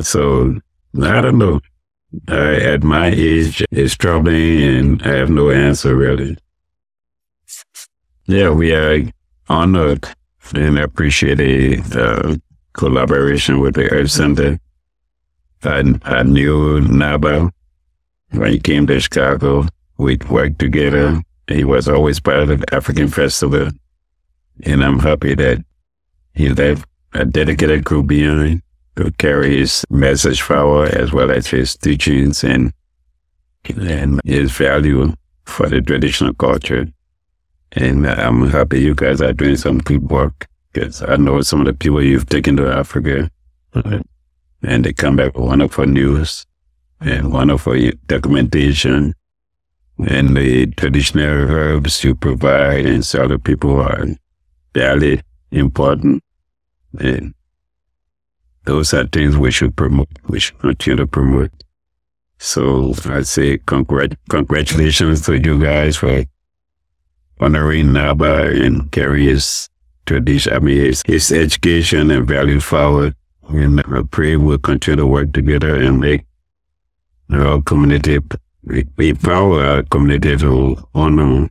So I don't know. Uh, at my age, it's troubling and I have no answer really. Yeah, we are honored and appreciate the uh, collaboration with the Earth Center. I, I knew Naba when he came to Chicago. We'd worked together. He was always part of the African Festival. And I'm happy that he left a dedicated group behind to carry his message forward as well as his teachings and, and his value for the traditional culture. And I'm happy you guys are doing some good work because I know some of the people you've taken to Africa and they come back with wonderful news and wonderful documentation and the traditional herbs you provide and so other people are very important. And those are things we should promote, we should continue to promote. So I say congrat- congratulations to you guys for honoring Naba and carry his tradition, I mean, his, his education and value forward. And I pray we'll continue to work together and make our community, empower our community to honor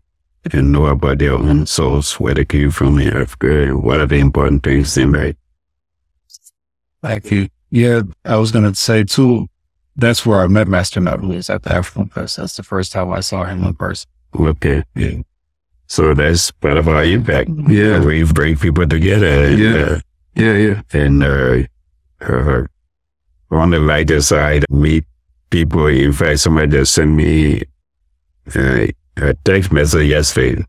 and know about their own source, where they came from in Africa, and what are the important things in life. Thank you. Yeah, I was going to say too, that's where I met Master Naba was at the African Fest. That's the first time I saw him in person. Okay. Yeah. So that's part of our impact. Yeah. We bring people together. And, Yeah. Uh, Yeah, yeah. and uh, uh, on the lighter side, meet people. In fact, somebody just sent me uh, a text message yesterday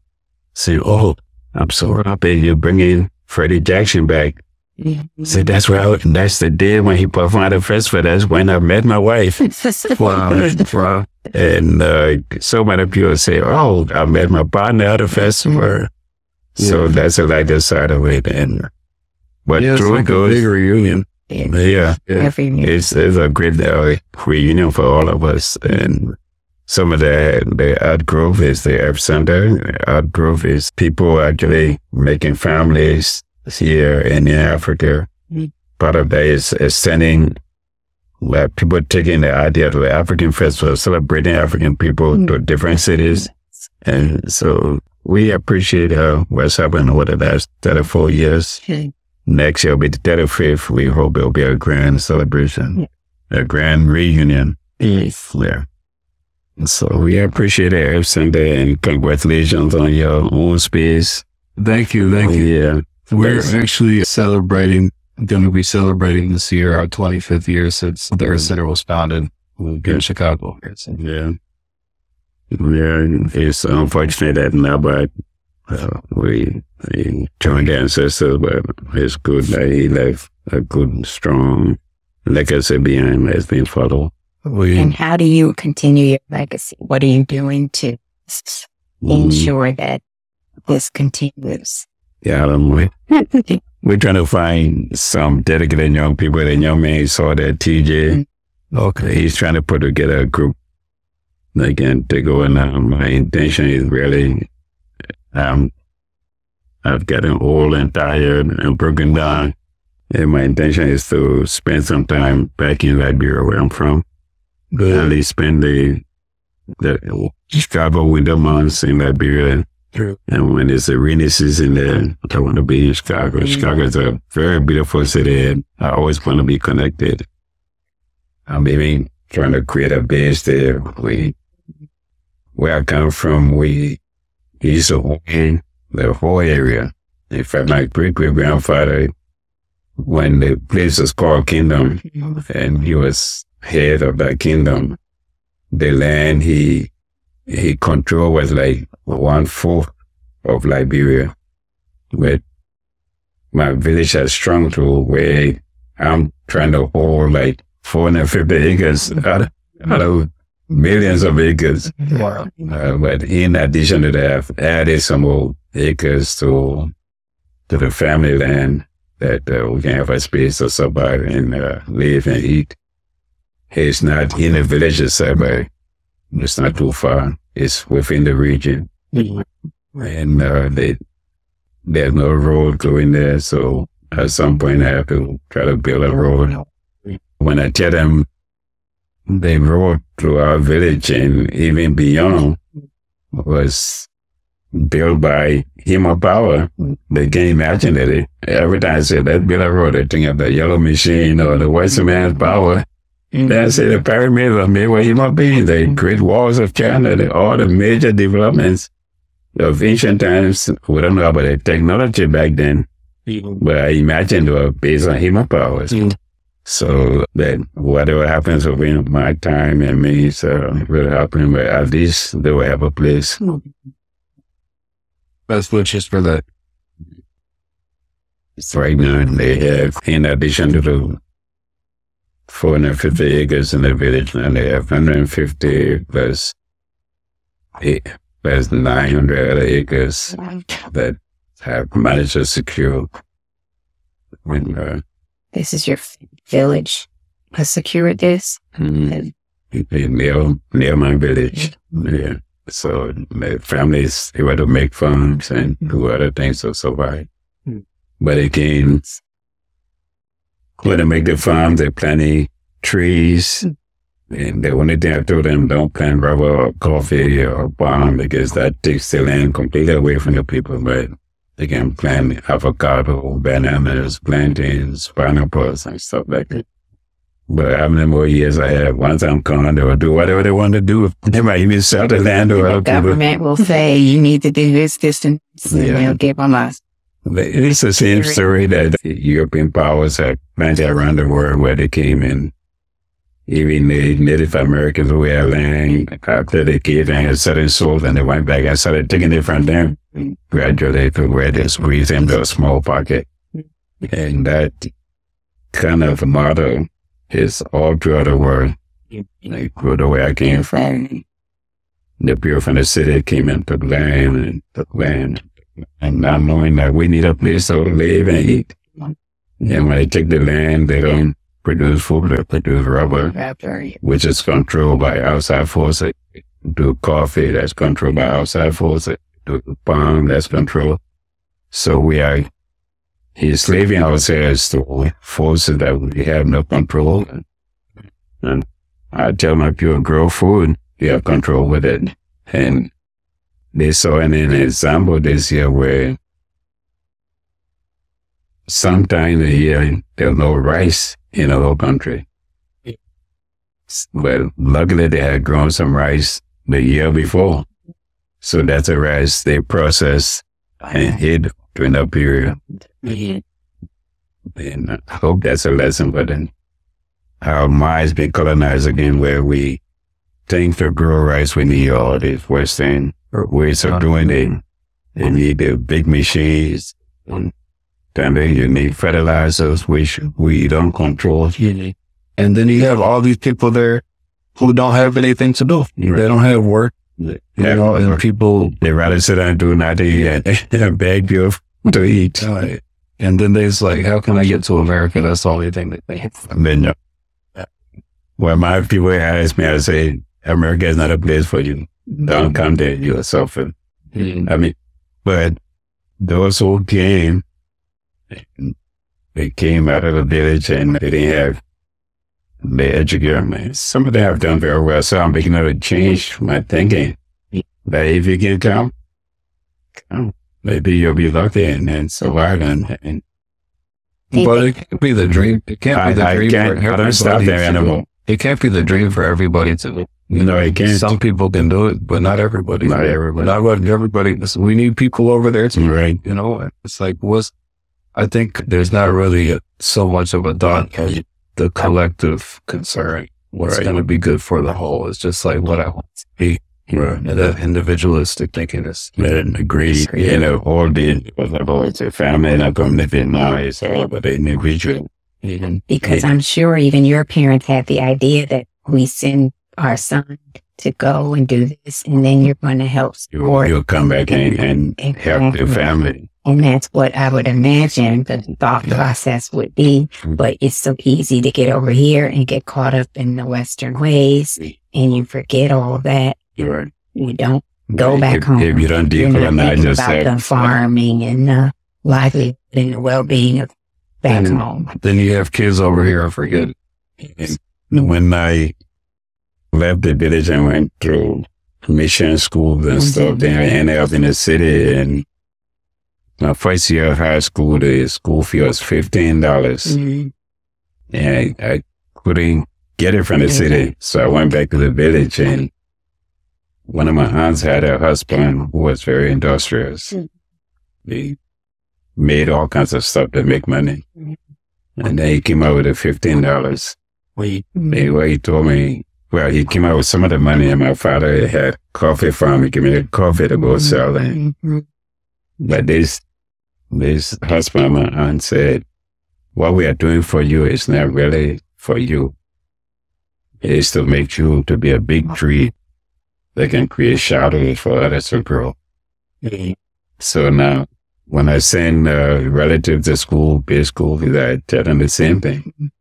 saying, "Oh, I'm so happy you're bringing Freddie Jackson back." So that's where I, that's the day when he performed at the festival. That's when I met my wife. Wow. wow. And uh, so many people say, "Oh, I met my partner at the festival." So that's the lighter side of it. And but Yeah, it's through like a big reunion. Yeah, Every year. it's, it's a great uh, reunion for all of us. And some of the, the art growth is the Earth Center. Art growth is people actually making families here in Africa. Part of that is, is sending like people taking the idea to the African festival, celebrating African people to different cities. And so we appreciate uh, what's happened over the last 34 years. Next year will be the 35th. We hope it'll be a grand celebration, a grand reunion. Yes. Yeah. So we appreciate it, Sunday, and congratulations on your own space. Thank you. Thank you. Yeah. We're That's- actually celebrating, going to be celebrating this year our 25th year since the Earth Center was founded in Chicago. Yeah. Yeah, it's unfortunate that now, but uh, we, we joined the ancestors, but it's good that he left a good, strong legacy behind that's been followed. We, And how do you continue your legacy? What are you doing to s- Mm, ensure that this continues? Yeah, I don't. We're trying to find some dedicated young people. The young man saw that TJ. okay. He's trying to put together a group that can take over now. My intention is really, um, I've gotten old and tired and broken down. And my intention is to spend some time back in Liberia where I'm from. At least spend the, the Chicago winter months in Liberia. True. And when it's a rainy season there, I want to be in Chicago. Chicago is a very beautiful city and I always want to be connected. I'm even trying to create a base there. We, where I come from, we used to the whole area. In fact, my great great grandfather, when the place was called Kingdom, and he was head of that kingdom, the land he he controlled was like one fourth of Liberia. But my village has shrunk to where I'm trying to hold like 450 acres out of, out of millions of acres. Wow. Uh, but in addition to that, I've added some more acres to to the family land that uh, we can have a space to survive and uh, live and eat. It's not in the village itself, but it's not too far. It's within the region. And uh, they, there's no road going there, so at some point I have to try to build a road. When I tell them the road through our village and even beyond was built by Hima Power, they can imagine it. Every time I say let's build road, they think of the yellow machine or the Western Man's Power. Mm. That's it, the pyramids are made with Hima being the great mm. walls of China, the, all the major developments of ancient times. We don't know about the technology back then, mm. but I imagine they were based on Hima powers. So that whatever happens within my time and me, so it will happen, but at least they will have a place. Best wishes for that. Right now, they have, in addition to the 450 acres in the village, now they have 150 plus, eight, plus 900 other acres that have managed to secure. When, uh, This is your f- village has secured this. mm, near, near my village. Yeah. So the families able to make farms and do mm-hmm. other things to survive. Mm-hmm. But again, when they make the farm, they're planting trees. And the only thing I told them, don't plant rubber or coffee or palm because that takes the land completely away from the people. But they can plant avocado, bananas, plantains, pineapples, and stuff like that. But how many more years I have? Once I'm gone, they will do whatever they want to do. They might even sell the land or The people. government will say you need to do this, this, and Yeah. they'll give them But It's the same story that European powers have planted around the world where they came in. Even the Native Americans who had land after they came and had certain souls and they went back and started taking it from them gradually to where they squeezed into a small pocket. Mm-hmm. And that kind of model is all throughout the world. Mm-hmm. Like through the way I came from. The people from the city came and took land and took land and not knowing that we need a place to live and eat. Mm-hmm. And when they take the land, they don't produce food, they produce rubber, which is controlled by outside forces. Do coffee, that's controlled by outside forces. Do palm, that's controlled. So we are enslaving er ourselves to forces that we have no control. And I tell my people, grow food, you have control with it. And they saw an, an example this year where sometime a year there's no rice in the whole country. But luckily they had grown some rice the year before. So that's a rice they process and hid during that period. And I hope that's a lesson for them. Our minds been colonized again where we think to grow rice we need all these Western ways of doing it. You mm-hmm. need the big machines. And then you need fertilizers, which we don't control. And then you have all these people there who don't have anything to do. They don't have work. You know, and people They rather sit and do nothing and, and beg you to eat. and then they's like, how can I get to America? That's the only thing that they have. And then, uh, when my people ask me, I say, America is not a place for you. Don't come there. You'll suffer. I mean, but those who came, they came out of the village and they didn't have the education. Some of them have done very well. So I'm beginning to change my thinking. That if you can come, come. Maybe you'll be lucky and, and survive and, and But it can't be the dream. It can't I, be the I dream can't, for I don't stop everybody there anymore. It can't be the dream for everybody to. No, it can't. Some people can do it, but not everybody. Not everybody. Not everybody. We need people over there to, Right. you know, it's like, what's, I think there's not really a, so much of a thought of the collective concern. What's Right. going to be good for the whole. is just like what I want to be. Right. And that individualistic thinking is Man, agree. You know, all the was about it's a family and I come living now is all about the individual. Because I'm sure even your parents had the idea that we send our son to go and do this, and then you're going to help You, support. you'll come back and, and help the family. And that's what I would imagine the thought process would be. Mm. But it's so easy to get over here and get caught up in the Western ways, and you forget all that. You're right. You don't go If- back home. If you don't decolonize thinking about the yourself, farming and the livelihood and the well-being of back And- home. then you have kids over here. I forget. And when I left the village and went through mission schools and stuff, then I ended up in the city. And my first year of high school, the school fee was fifteen dollars, Mhm. and I, I couldn't get it from the city, so I went back to the village. And one of my aunts had a husband who was very industrious. Mm. He made all kinds of stuff to make money, Mhm. and then he came out with the fifteen dollars. He, he told me, well, he came out with some of the money, and my father had coffee farm. He gave me the coffee to go sell. And, but this, this husband aunt said, what we are doing for you is not really for you. It is to make you to be a big tree that can create shadows for others to grow. So now, when I send uh, relatives to school, big school, I tell them the same thing.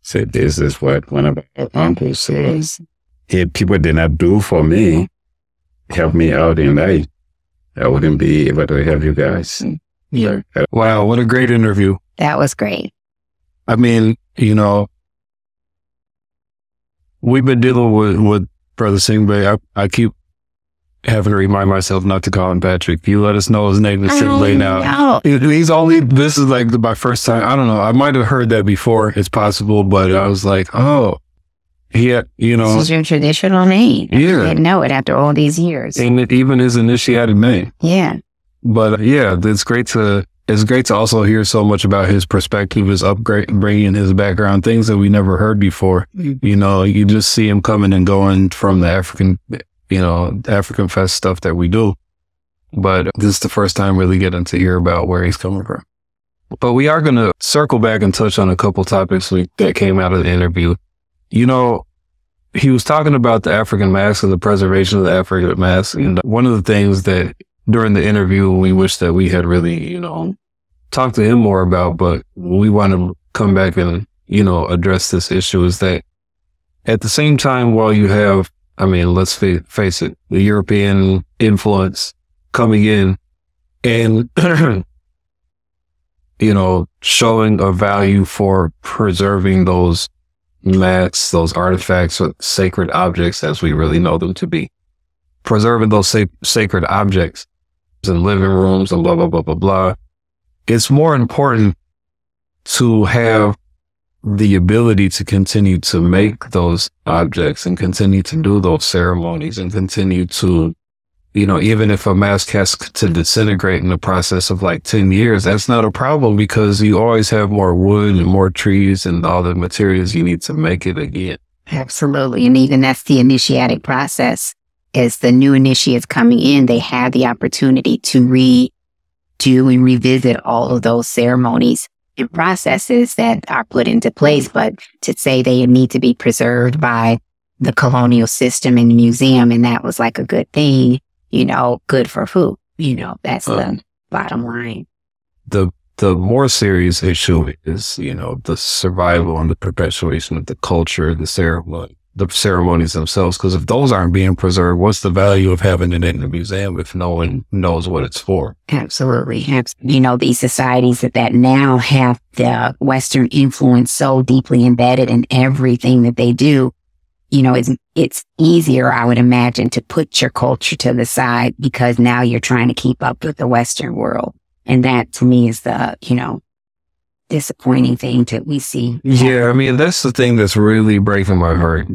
Say, this is what one of our uncles says. If people did not do for me, help me out in life, I wouldn't be able to help you guys. Yeah. Wow, what a great interview. That was great. I mean, you know, we've been dealing with, with Brother Saingbey. I, I keep having to remind myself not to call him Patrick. You let us know his name is Saingbey now. He's only, this is like my first time. I don't know. I might have heard that before. It's possible, but I was like, oh, he had, you This know, is your traditional name. Yeah. I didn't know it after all these years. and it even his initiated name. Yeah. But uh, yeah, it's great to it's great to also hear so much about his perspective, his upbringing, his background, things that we never heard before. You know, you just see him coming and going from the African, you know, African Fest stuff that we do. But this is the first time really getting to hear about where he's coming from. But we are going to circle back and touch on a couple topics we, that came out of the interview. You know, he was talking about the African mask and the preservation of the African mask. And one of the things that during the interview we wish that we had really, you know, talked to him more about, but we want to come back and, you know, address this issue is that at the same time, while you have, I mean, let's fa- face it, the European influence coming in and, you know, showing a value for preserving those mats, those artifacts, sacred objects as we really know them to be. Preserving those sa- sacred objects in living rooms and blah, blah, blah, blah, blah. It's more important to have the ability to continue to make those objects and continue to do those ceremonies and continue to, you know, even if a mask has to disintegrate in the process of like 10 years, that's not a problem because you always have more wood and more trees and all the materials you need to make it again. Absolutely. And even that's the initiatic process. As the new initiates coming in, they have the opportunity to redo and revisit all of those ceremonies and processes that are put into place. But to say they need to be preserved by the colonial system and museum, and that was like a good thing, you know, good for who? You know, that's Uh, the bottom line. the the more serious issue is, you know, the survival and the perpetuation of the culture, the ceremony, the ceremonies themselves. Because if those aren't being preserved, what's the value of having it in the museum if no one knows what it's for? Absolutely. Abs- You know, these societies that, that now have the Western influence so deeply embedded in everything that they do, you know, it's, it's easier, I would imagine, to put your culture to the side because now you're trying to keep up with the Western world. And that to me is the, you know, disappointing thing that we see. Yeah, I mean, that's the thing that's really breaking my heart.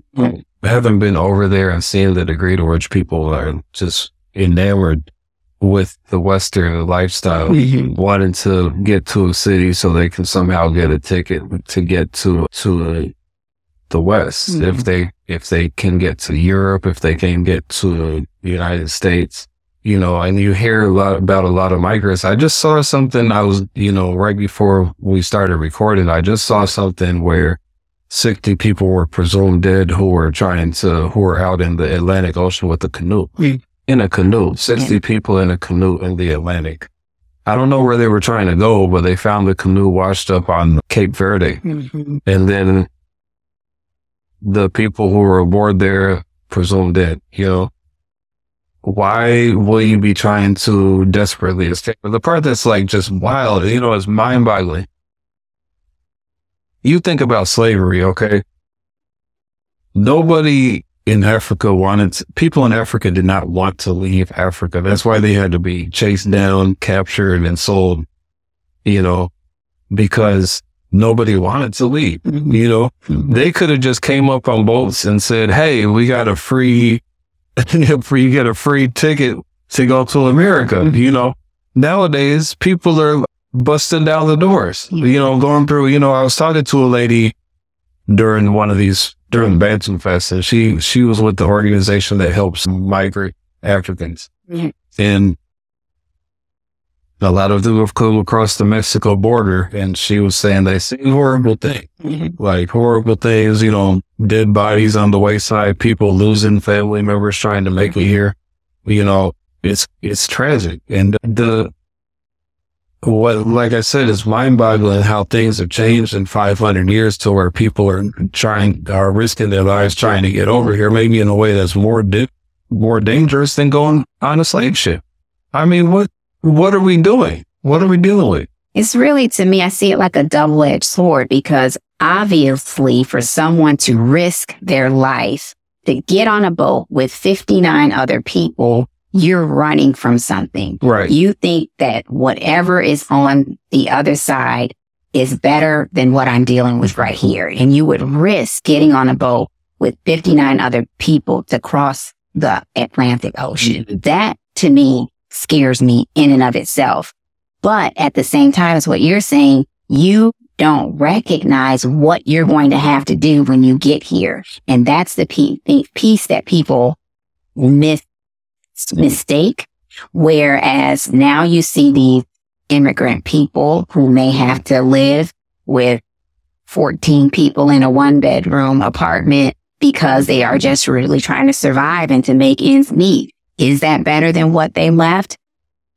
Having been over there and seeing the degree to which people are just enamored with the Western lifestyle, Mhm. wanting to get to a city so they can somehow get a ticket to get to to a the West. Mhm. If they if they can get to Europe, if they can get to the United States, you know, and you hear a lot about a lot of migrants. I just saw something. I was, you know, right before we started recording, I just saw something where 60 people were presumed dead who were trying to, who were out in the Atlantic Ocean with a canoe. Mm. In a canoe, 60 people in a canoe in the Atlantic. I don't know where they were trying to go, but they found the canoe washed up on Cape Verde. Mhm. And then the people who were aboard there presumed dead, you know? Why will you be trying to desperately escape? But The part that's like just wild, you know, is mind boggling. You think about slavery, okay? Nobody in Africa wanted, to, people in Africa did not want to leave Africa. That's why they had to be chased down, captured, and sold, you know, because nobody wanted to leave, Mhm. you know? They could have just came up on boats and said, Hey, we got a free, free, you get a free ticket to go to America. Mm-hmm. You know, nowadays people are busting down the doors, you know, going through, you know, I was talking to a lady during one of these, during the Bantam Fest and she, she was with the organization that helps migrant Africans. And a lot of them have come across the Mexico border and she was saying they see horrible things Mhm. like horrible things, you know, dead bodies on the wayside, people losing family members trying to make it here. You know, it's it's tragic. And the what like I said, it's mind boggling how things have changed in five hundred years to where people are trying are risking their lives trying to get over here, maybe in a way that's more di- more dangerous than going on a slave ship. I mean, what what are we doing? What are we dealing with? It's really, to me, I see it like a double edged sword because obviously, for someone to risk their life to get on a boat with 59 other people, you're running from something. Right. You think that whatever is on the other side is better than what I'm dealing with right here. And you would risk getting on a boat with 59 other people to cross the Atlantic Ocean. Mm-hmm. That to me scares me in and of itself. But at the same time as what you're saying, you don't recognize what you're going to have to do when you get here. And that's the piece that people miss, mistake. Whereas now you see these immigrant people who may have to live with 14 people in a one bedroom apartment because they are just really trying to survive and to make ends meet. Is that better than what they left?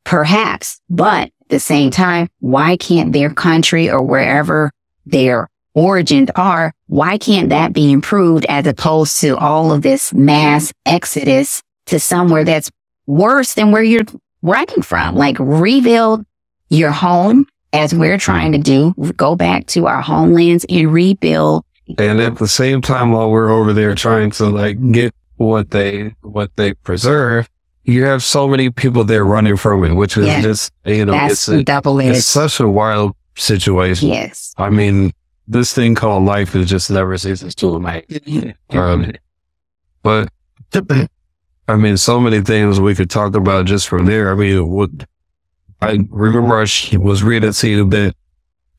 Perhaps, but at the same time, why can't their country or wherever their origins are, why can't that be improved as opposed to all of this mass exodus to somewhere that's worse than where you're running from? Like rebuild your home as we're trying to do, go back to our homelands and rebuild. And at the same time, while we're over there trying to like get what they, what they preserve, you have so many people there running from it, which is Yeah. just, you know, That's it's, a, double it's such a wild situation. Yes. I mean, this thing called life is just never ceases to amaze. Um, but I mean, so many things we could talk about just from there. I mean, what I remember I was reading to you that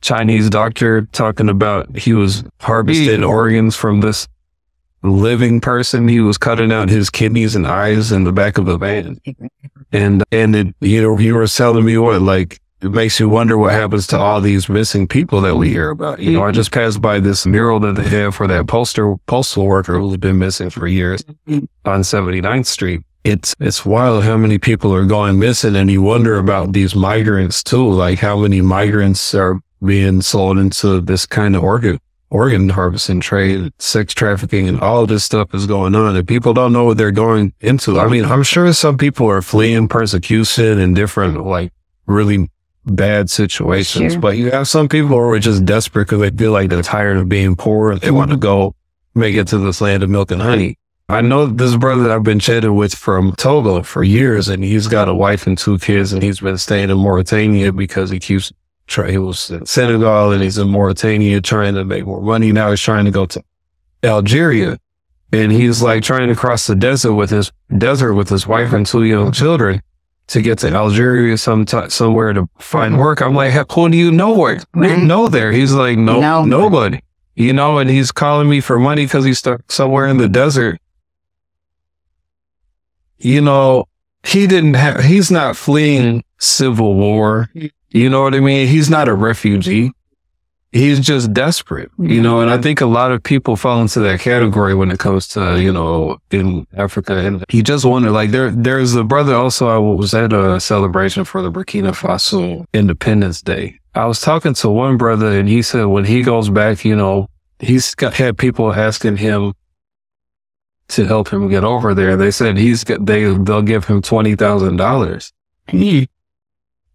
Chinese doctor talking about he was harvesting organs from this living person. He was cutting out his kidneys and eyes in the back of a van. And, and it, you know, you were telling me what, like, it makes you wonder what happens to all these missing people that we hear about. You know, I just passed by this mural that they have for that poster, postal worker who's been missing for years on 79th Street. It's, it's wild how many people are going missing and you wonder about these migrants too. Like how many migrants are being sold into this kind of organ, organ harvesting trade, sex trafficking and all this stuff is going on and people don't know what they're going into. I mean, I'm sure some people are fleeing persecution and different like really bad situations, Sure. but you have some people who are just desperate because they feel like they're tired of being poor and they want to go make it to this land of milk and honey. I know this brother that I've been chatting with from Togo for years, and he's got a wife and two kids, and he's been staying in Mauritania because he keeps. He was in Senegal, and he's in Mauritania trying to make more money. Now he's trying to go to Algeria, and he's like trying to cross the desert with his desert with his wife and two young children to get to Algeria some somewhere to find work. I'm like, heck, who do you know? Right. No there. He's like, no, No. nobody. you know, and he's calling me for money because he's stuck somewhere in the desert. You know, he didn't have, he's not fleeing civil war. You know what I mean? He's not a refugee. He's just desperate, you know, and I think a lot of people fall into that category when it comes to, you know, in Africa. And he just wanted, like, there, there's a brother also, I was at a celebration for the Burkina Faso Independence Day. I was talking to one brother and he said when he goes back, you know, he's got, had people asking him to help him get over there. They said he's they, they'll give him $20,000. He,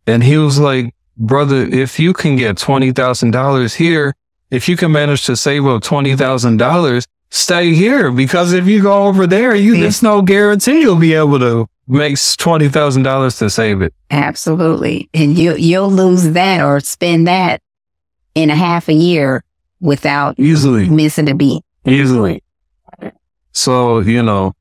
and he was like, brother, if you can get $20,000 here, if you can manage to save up $20,000, stay here because if you go over there, you, there's no guarantee you'll be able to make $20,000 to save it. Absolutely. And you, you'll lose that or spend that in a half a year without Easily. missing a beat. Easily. So, you know,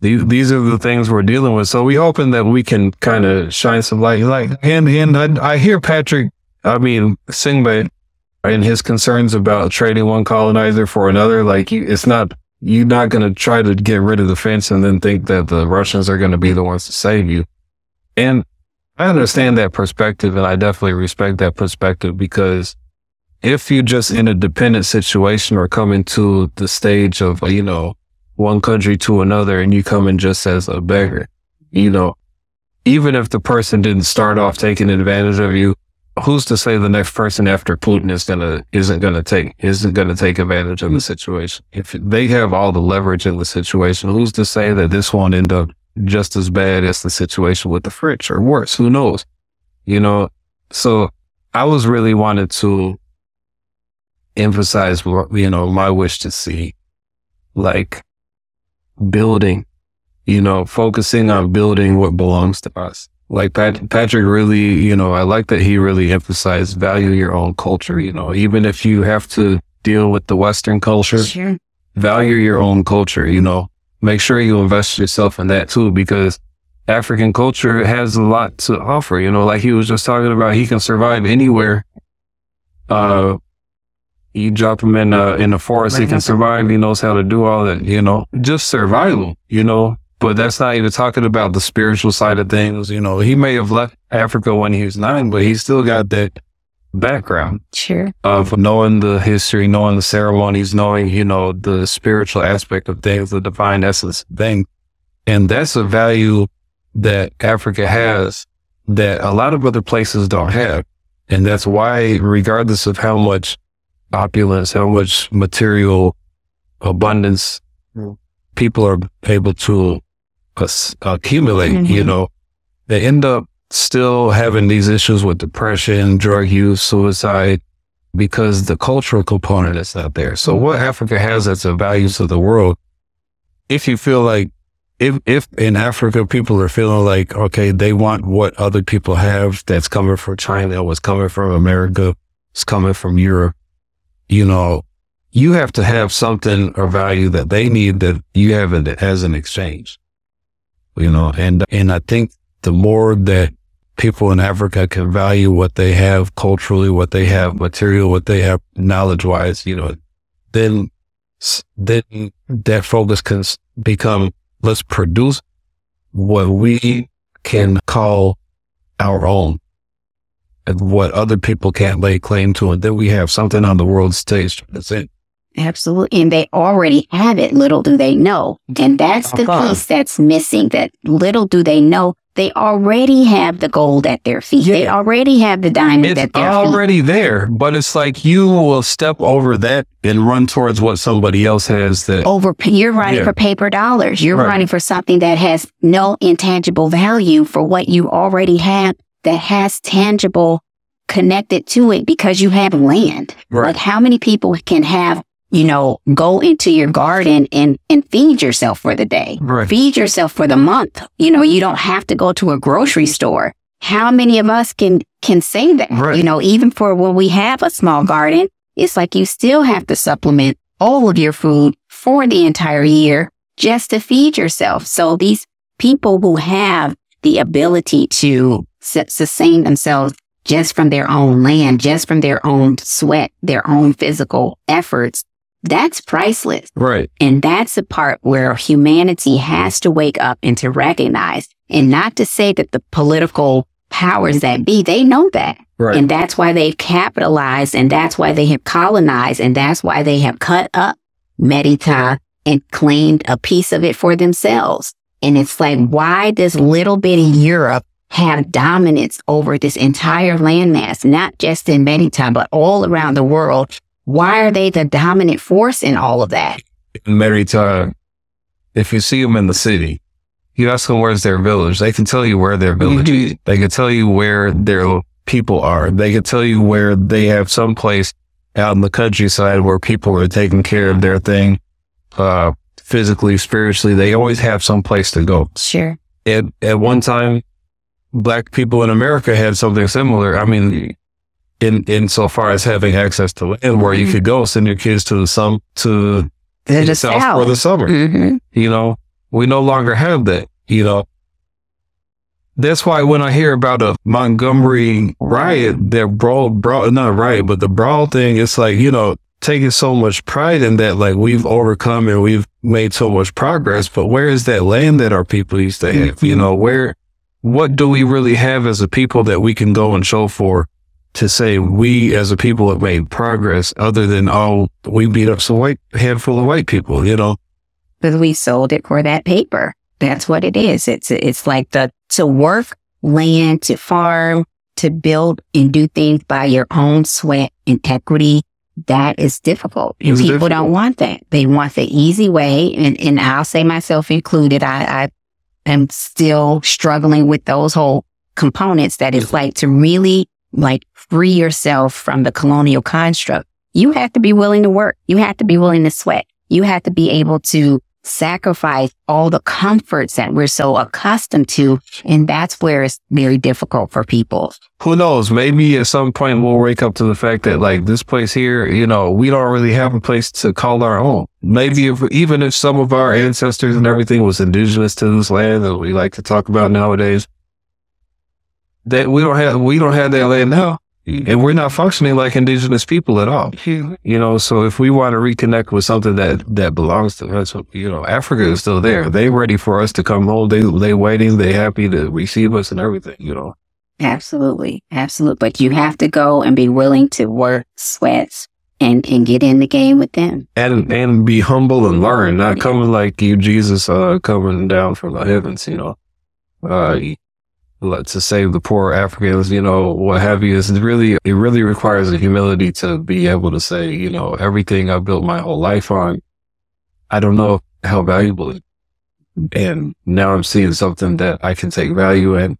these, these are the things we're dealing with. So we hoping that we can kind of shine some light. Like, and, and I, I hear Patrick, I mean, Saingbey and his concerns about trading one colonizer for another. Like, it's not, you're not going to try to get rid of the French and then think that the Russians are going to be the ones to save you. And I understand that perspective and I definitely respect that perspective because if you're just in a dependent situation or coming to the stage of, you know, one country to another and you come in just as a beggar, you know, even if the person didn't start off taking advantage of you, who's to say the next person after Putin is gonna, isn't gonna take, isn't gonna take advantage of the situation? If they have all the leverage in the situation, who's to say that this won't end up just as bad as the situation with the French or worse? Who knows? You know, so I was really wanted to emphasize, what, you know, my wish to see like building, you know, focusing on building what belongs to us. Like Pat, Patrick really, you know, I like that he really emphasized value your own culture, you know, even if you have to deal with the Western culture, Sure. value your own culture, you know, make sure you invest yourself in that too, because African culture has a lot to offer, you know, like he was just talking about, he can survive anywhere. Uh, you drop him in a, in a forest, he can survive. He knows how to do all that, you know, just survival, you know, but that's not even talking about the spiritual side of things. You know, he may have left Africa when he was nine, but he still got that background Sure. of knowing the history, knowing the ceremonies, knowing, you know, the spiritual aspect of things, the divine essence of things. And that's a value that Africa has that a lot of other places don't have. And that's why, regardless of how much opulence, how much material abundance hmm. people are able to ac- accumulate, you mm-hmm. know, they end up still having these issues with depression, drug use, suicide, because the cultural component is not there. So what Africa has that's the values of the world, if you feel like if if in Africa people are feeling like, okay, they want what other people have that's coming from China, what's coming from America, it's coming from Europe, you know, you have to have something or value that they need that you have as an exchange. You know, and and I think the more that people in Africa can value what they have culturally, what they have material, what they have knowledge wise, you know, then then that focus can become let's produce what we can call our own what other people can't lay claim to. And then we have something on the world stage. That's it. Absolutely. And they already have it. Little do they know. And that's the Uh-huh. piece that's missing that little do they know. They already have the gold at their feet. They already have the diamond It's at their feet. already there, but it's like you will step over that and run towards what somebody else has that Over, you're running Yeah. for paper dollars. You're Right. running for something that has no intangible value for what you already have that has tangible connected to it because you have land. Right. Like how many people can have, you know, go into your garden and, and feed yourself for the day? Right. Feed yourself for the month. You know, you don't have to go to a grocery store. How many of us can, can say that? Right. You know, even for when we have a small garden, it's like you still have to supplement all of your food for the entire year just to feed yourself. So these people who have the ability to su- sustain themselves just from their own land, just from their own sweat, their own physical efforts, that's priceless. Right. And that's the part where humanity has to wake up and to recognize and not to say that the political powers that be, they know that. Right. And that's why they've capitalized and that's why they have colonized and that's why they have cut up Merita and claimed a piece of it for themselves. And it's like, why does little bitty Europe have dominance over this entire landmass, not just in Merita, but all around the world? Why are they the dominant force in all of that? in Merita, if you see them in the city, you ask them where's their village. They can tell you where their village is. They can tell you where their people are. They can tell you where they have some place out in the countryside where people are taking care of their thing, uh, physically, spiritually. They always have some place to go. Sure. At, at one time, black people in America had something similar. I mean, in, in so far as having access to land where you could go send your kids to the some, to The, south South. for the summer. Mhm. You know, we no longer have that, you know. That's why when I hear about a Montgomery riot, that brawl, brawl, not riot, but the brawl thing, it's like, you know, taking so much pride in that, like we've overcome and we've made so much progress, but where is that land that our people used to have? You mm-hmm. know, where, what do we really have as a people that we can go and show for to say we as a people have made progress other than, oh, we beat up some white handful of white people, you know? because we sold it for that paper. That's what it is. It's it's like the to work land, to farm, to build and do things by your own sweat and equity. That is difficult. It's people difficult. don't want that. They want the easy way. And and I'll say myself included. I, I am still struggling with those whole components that it's like to really like free yourself from the colonial construct. You have to be willing to work. You have to be willing to sweat. You have to be able to sacrifice all the comforts that we're so accustomed to. And that's where it's very difficult for people. who knows? Maybe at some point we'll wake up to the fact that like this place here, you know, we don't really have a place to call our own. Maybe if, even if some of our ancestors and everything was indigenous to this land that we like to talk about nowadays, that we don't have, we don't have that land now. And we're not functioning like indigenous people at all. You know, so if we want to reconnect with something that, that belongs to us, you know, Africa is still there. They ready for us to come home. They, they waiting. They happy to receive us and everything, you know. Absolutely. Absolutely. But you have to go and be willing to work, sweat, and, and get in the game with them. and and be humble and learn, not coming like you, Jesus, uh, coming down from the heavens, you know, uh, to save the poor Africans, you know, what have you. Is really, it really requires a humility to be able to say, you know, everything I built my whole life on, I don't know how valuable it, and now I'm seeing something that I can take value in,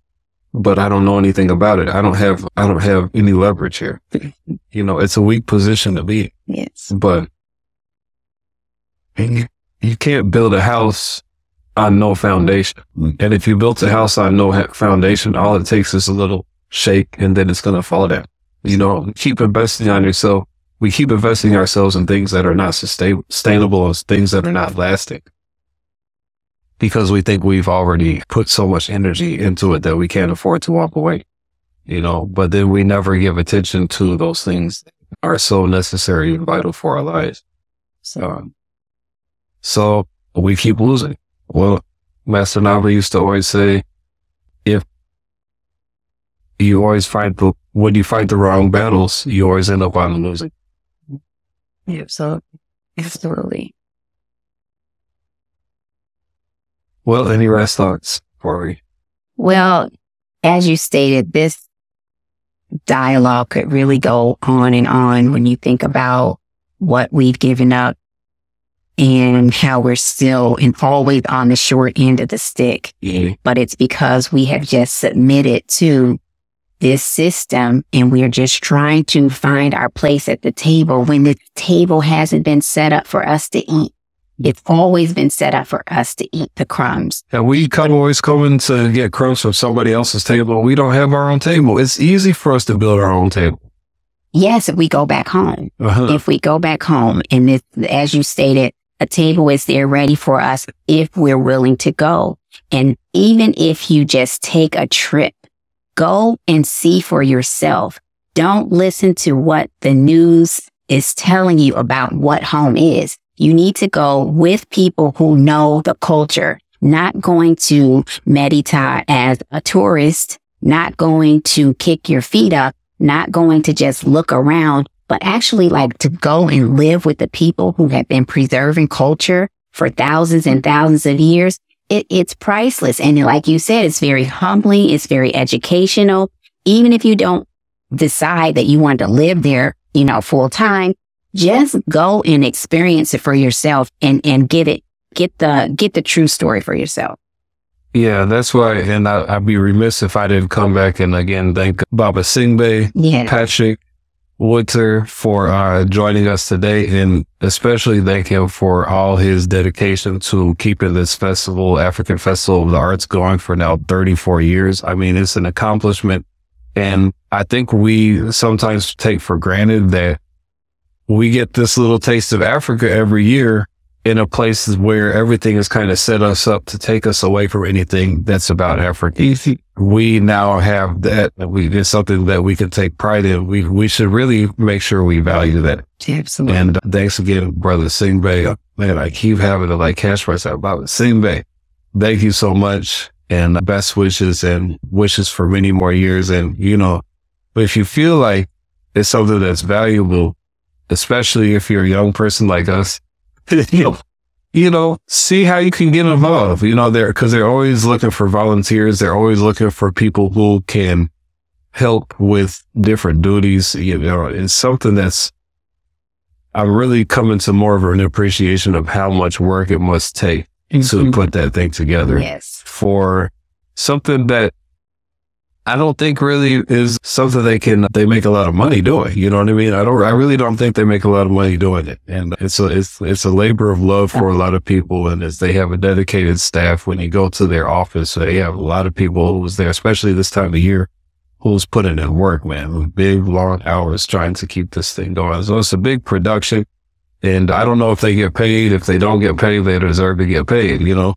but I don't know anything about it. I don't have, I don't have any leverage here. You know, it's a weak position to be in Yes. but you, you can't build a house on no foundation. Mm-hmm. And if you built a house on no ha- foundation, all it takes is a little shake and then it's going to fall down. You know, keep investing on yourself. We keep investing ourselves in things that are not sustainable, as things that are not lasting. Because we think we've already put so much energy into it that we can't afford to walk away. You know, but then we never give attention to those things that are so necessary and vital for our lives. So, um, so we keep losing. Well, Master Nava used to always say, if you always fight the, when you fight the wrong battles, you always end up on losing. Absolutely. Absolutely. Well, any last thoughts we? Well, as you stated, this dialogue could really go on and on when you think about what we've given up and how we're still and always on the short end of the stick. But it's because we have just submitted to this system and we're just trying to find our place at the table when the table hasn't been set up for us to eat. It's always been set up for us to eat the crumbs. And we come always coming to get crumbs from somebody else's table. We don't have our own table. It's easy for us to build our own table. Yes, if we go back home. Uh-huh. if we go back home and this, as you stated, a table is there ready for us if we're willing to go. And even if you just take a trip Go and see for yourself. Don't listen to what the news is telling you about what home is. You need to go with people who know the culture, not going to Merita as a tourist, not going to kick your feet up, not going to just look around, but actually like to go and live with the people who have been preserving culture for thousands and thousands of years. It, it's priceless. And like you said, it's very humbling. It's very educational. Even if you don't decide that you want to live there, you know, full time, just go and experience it for yourself and, and get it, get the, get the true story for yourself. Yeah, that's why. And I, would be remiss if I didn't come back and again thank Baba Saingbey, yeah. Patrick Woodtor for uh, joining us today, and especially thank him for all his dedication to keeping this festival, African Festival of the Arts, going for now 34 years. I mean, it's an accomplishment. And I think we sometimes take for granted that we get this little taste of Africa every year in a place where everything is kind of set us up to take us away from anything that's about Africa. We now have that. We, it's something that we can take pride in. We, we should really make sure we value that. Absolutely. And uh, thanks again, brother Saingbey. Uh, man, I keep having to like catch myself about Saingbey. Thank you so much and uh, best wishes and wishes for many more years. And, you know, but if you feel like it's something that's valuable, especially if you're a young person like us, you know, you know, see how you can get involved. You know, they're because they're always looking for volunteers. They're always looking for people who can help with different duties. You know, it's something that's I'm really coming to more of an appreciation of how much work it must take mm-hmm. to put that thing together. Yes. For something that I don't think really is something they can they make a lot of money doing. You know what I mean? I don't I really don't think they make a lot of money doing it. And it's a it's it's a labor of love for a lot of people and as they have a dedicated staff when you go to their office, they have a lot of people who's there, especially this time of year, who's putting in work, man. Big long hours trying to keep this thing going. So it's a big production. And I don't know if they get paid. If they don't get paid, they deserve to get paid, you know?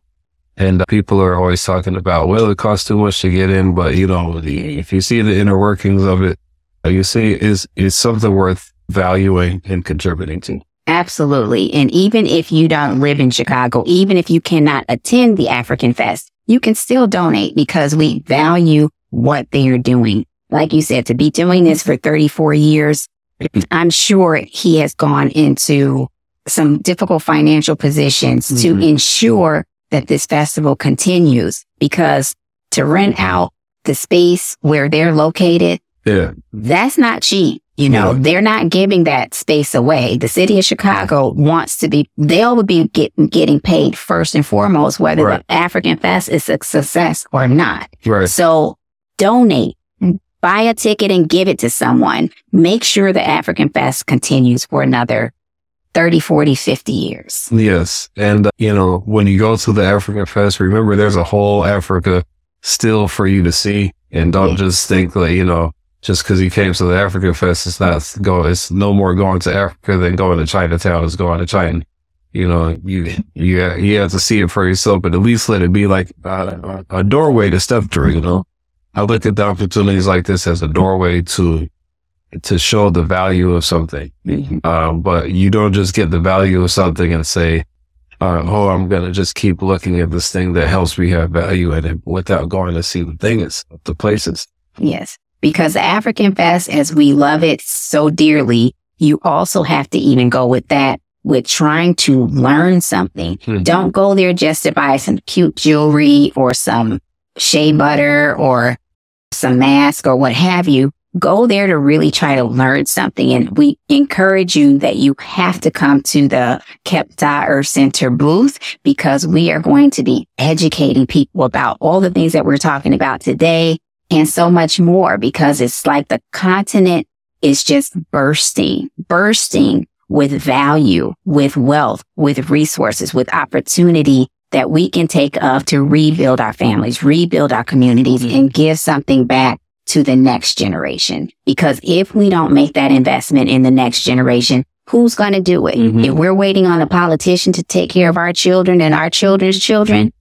And people are always talking about, well, it costs too much to get in, but you know, if you see the inner workings of it, you see is is something worth valuing and contributing to. Absolutely. And even if you don't live in Chicago, even if you cannot attend the African Fest, you can still donate because we value what they are doing. Like you said, to be doing this for 34 years, I'm sure he has gone into some difficult financial positions mm-hmm. to ensure that this festival continues because to rent out the space where they're located, yeah, that's not cheap. You know, yeah. they're not giving that space away. The city of Chicago wants to be, they'll be get, getting paid first and foremost, whether right. the African Fest is a success or not. Right. So donate, buy a ticket and give it to someone. Make sure the African Fest continues for another 30, 40, 50 years. Yes. And, uh, you know, when you go to the African Fest, remember there's a whole Africa still for you to see. And don't just think that, you know, just because you came to the African Fest, it's not go, it's no more going to Africa than going to Chinatown is going to China. You know, you, you, you have to see it for yourself, but at least let it be like a, a doorway to step through, you know? I look at the opportunities like this as a doorway to to show the value of something. Mm-hmm. Um, but you don't just get the value of something and say, uh, oh, I'm going to just keep looking at this thing that helps me have value in it without going to see the things, the places. Yes. Because African Fest, as we love it so dearly, you also have to even go with that with trying to learn something. Mm-hmm. Don't go there just to buy some cute jewelry or some shea butter or some mask or what have you go there to really try to learn something. And we encourage you that you have to come to the Kepta Earth Center booth because we are going to be educating people about all the things that we're talking about today and so much more because it's like the continent is just bursting, bursting with value, with wealth, with resources, with opportunity that we can take of to rebuild our families, rebuild our communities and give something back to the next generation. Because if we don't make that investment in the next generation, who's going to do it? Mm-hmm. If we're waiting on a politician to take care of our children and our children's children,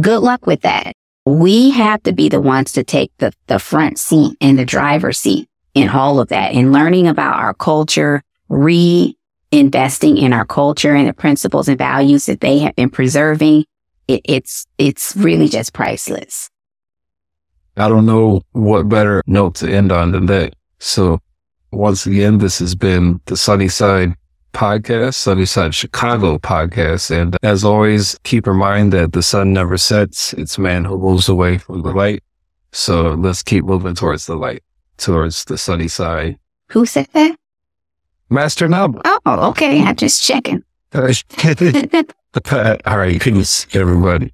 good luck with that. we have to be the ones to take the, the front seat and the driver's seat in all of that and learning about our culture, reinvesting in our culture and the principles and values that they have been preserving. It, it's, it's really just priceless. I don't know what better note to end on than that. So once again, this has been the Sunnyside podcast, Sunnyside Chicago podcast. And as always, keep in mind that the sun never sets. It's man who moves away from the light. So let's keep moving towards the light, towards the sunny side. Who said that? Master Nub. Oh, okay. I'm just checking. All right. Peace, everybody.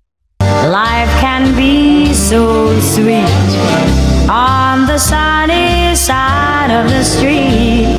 Life can be so sweet on the sunny side of the street.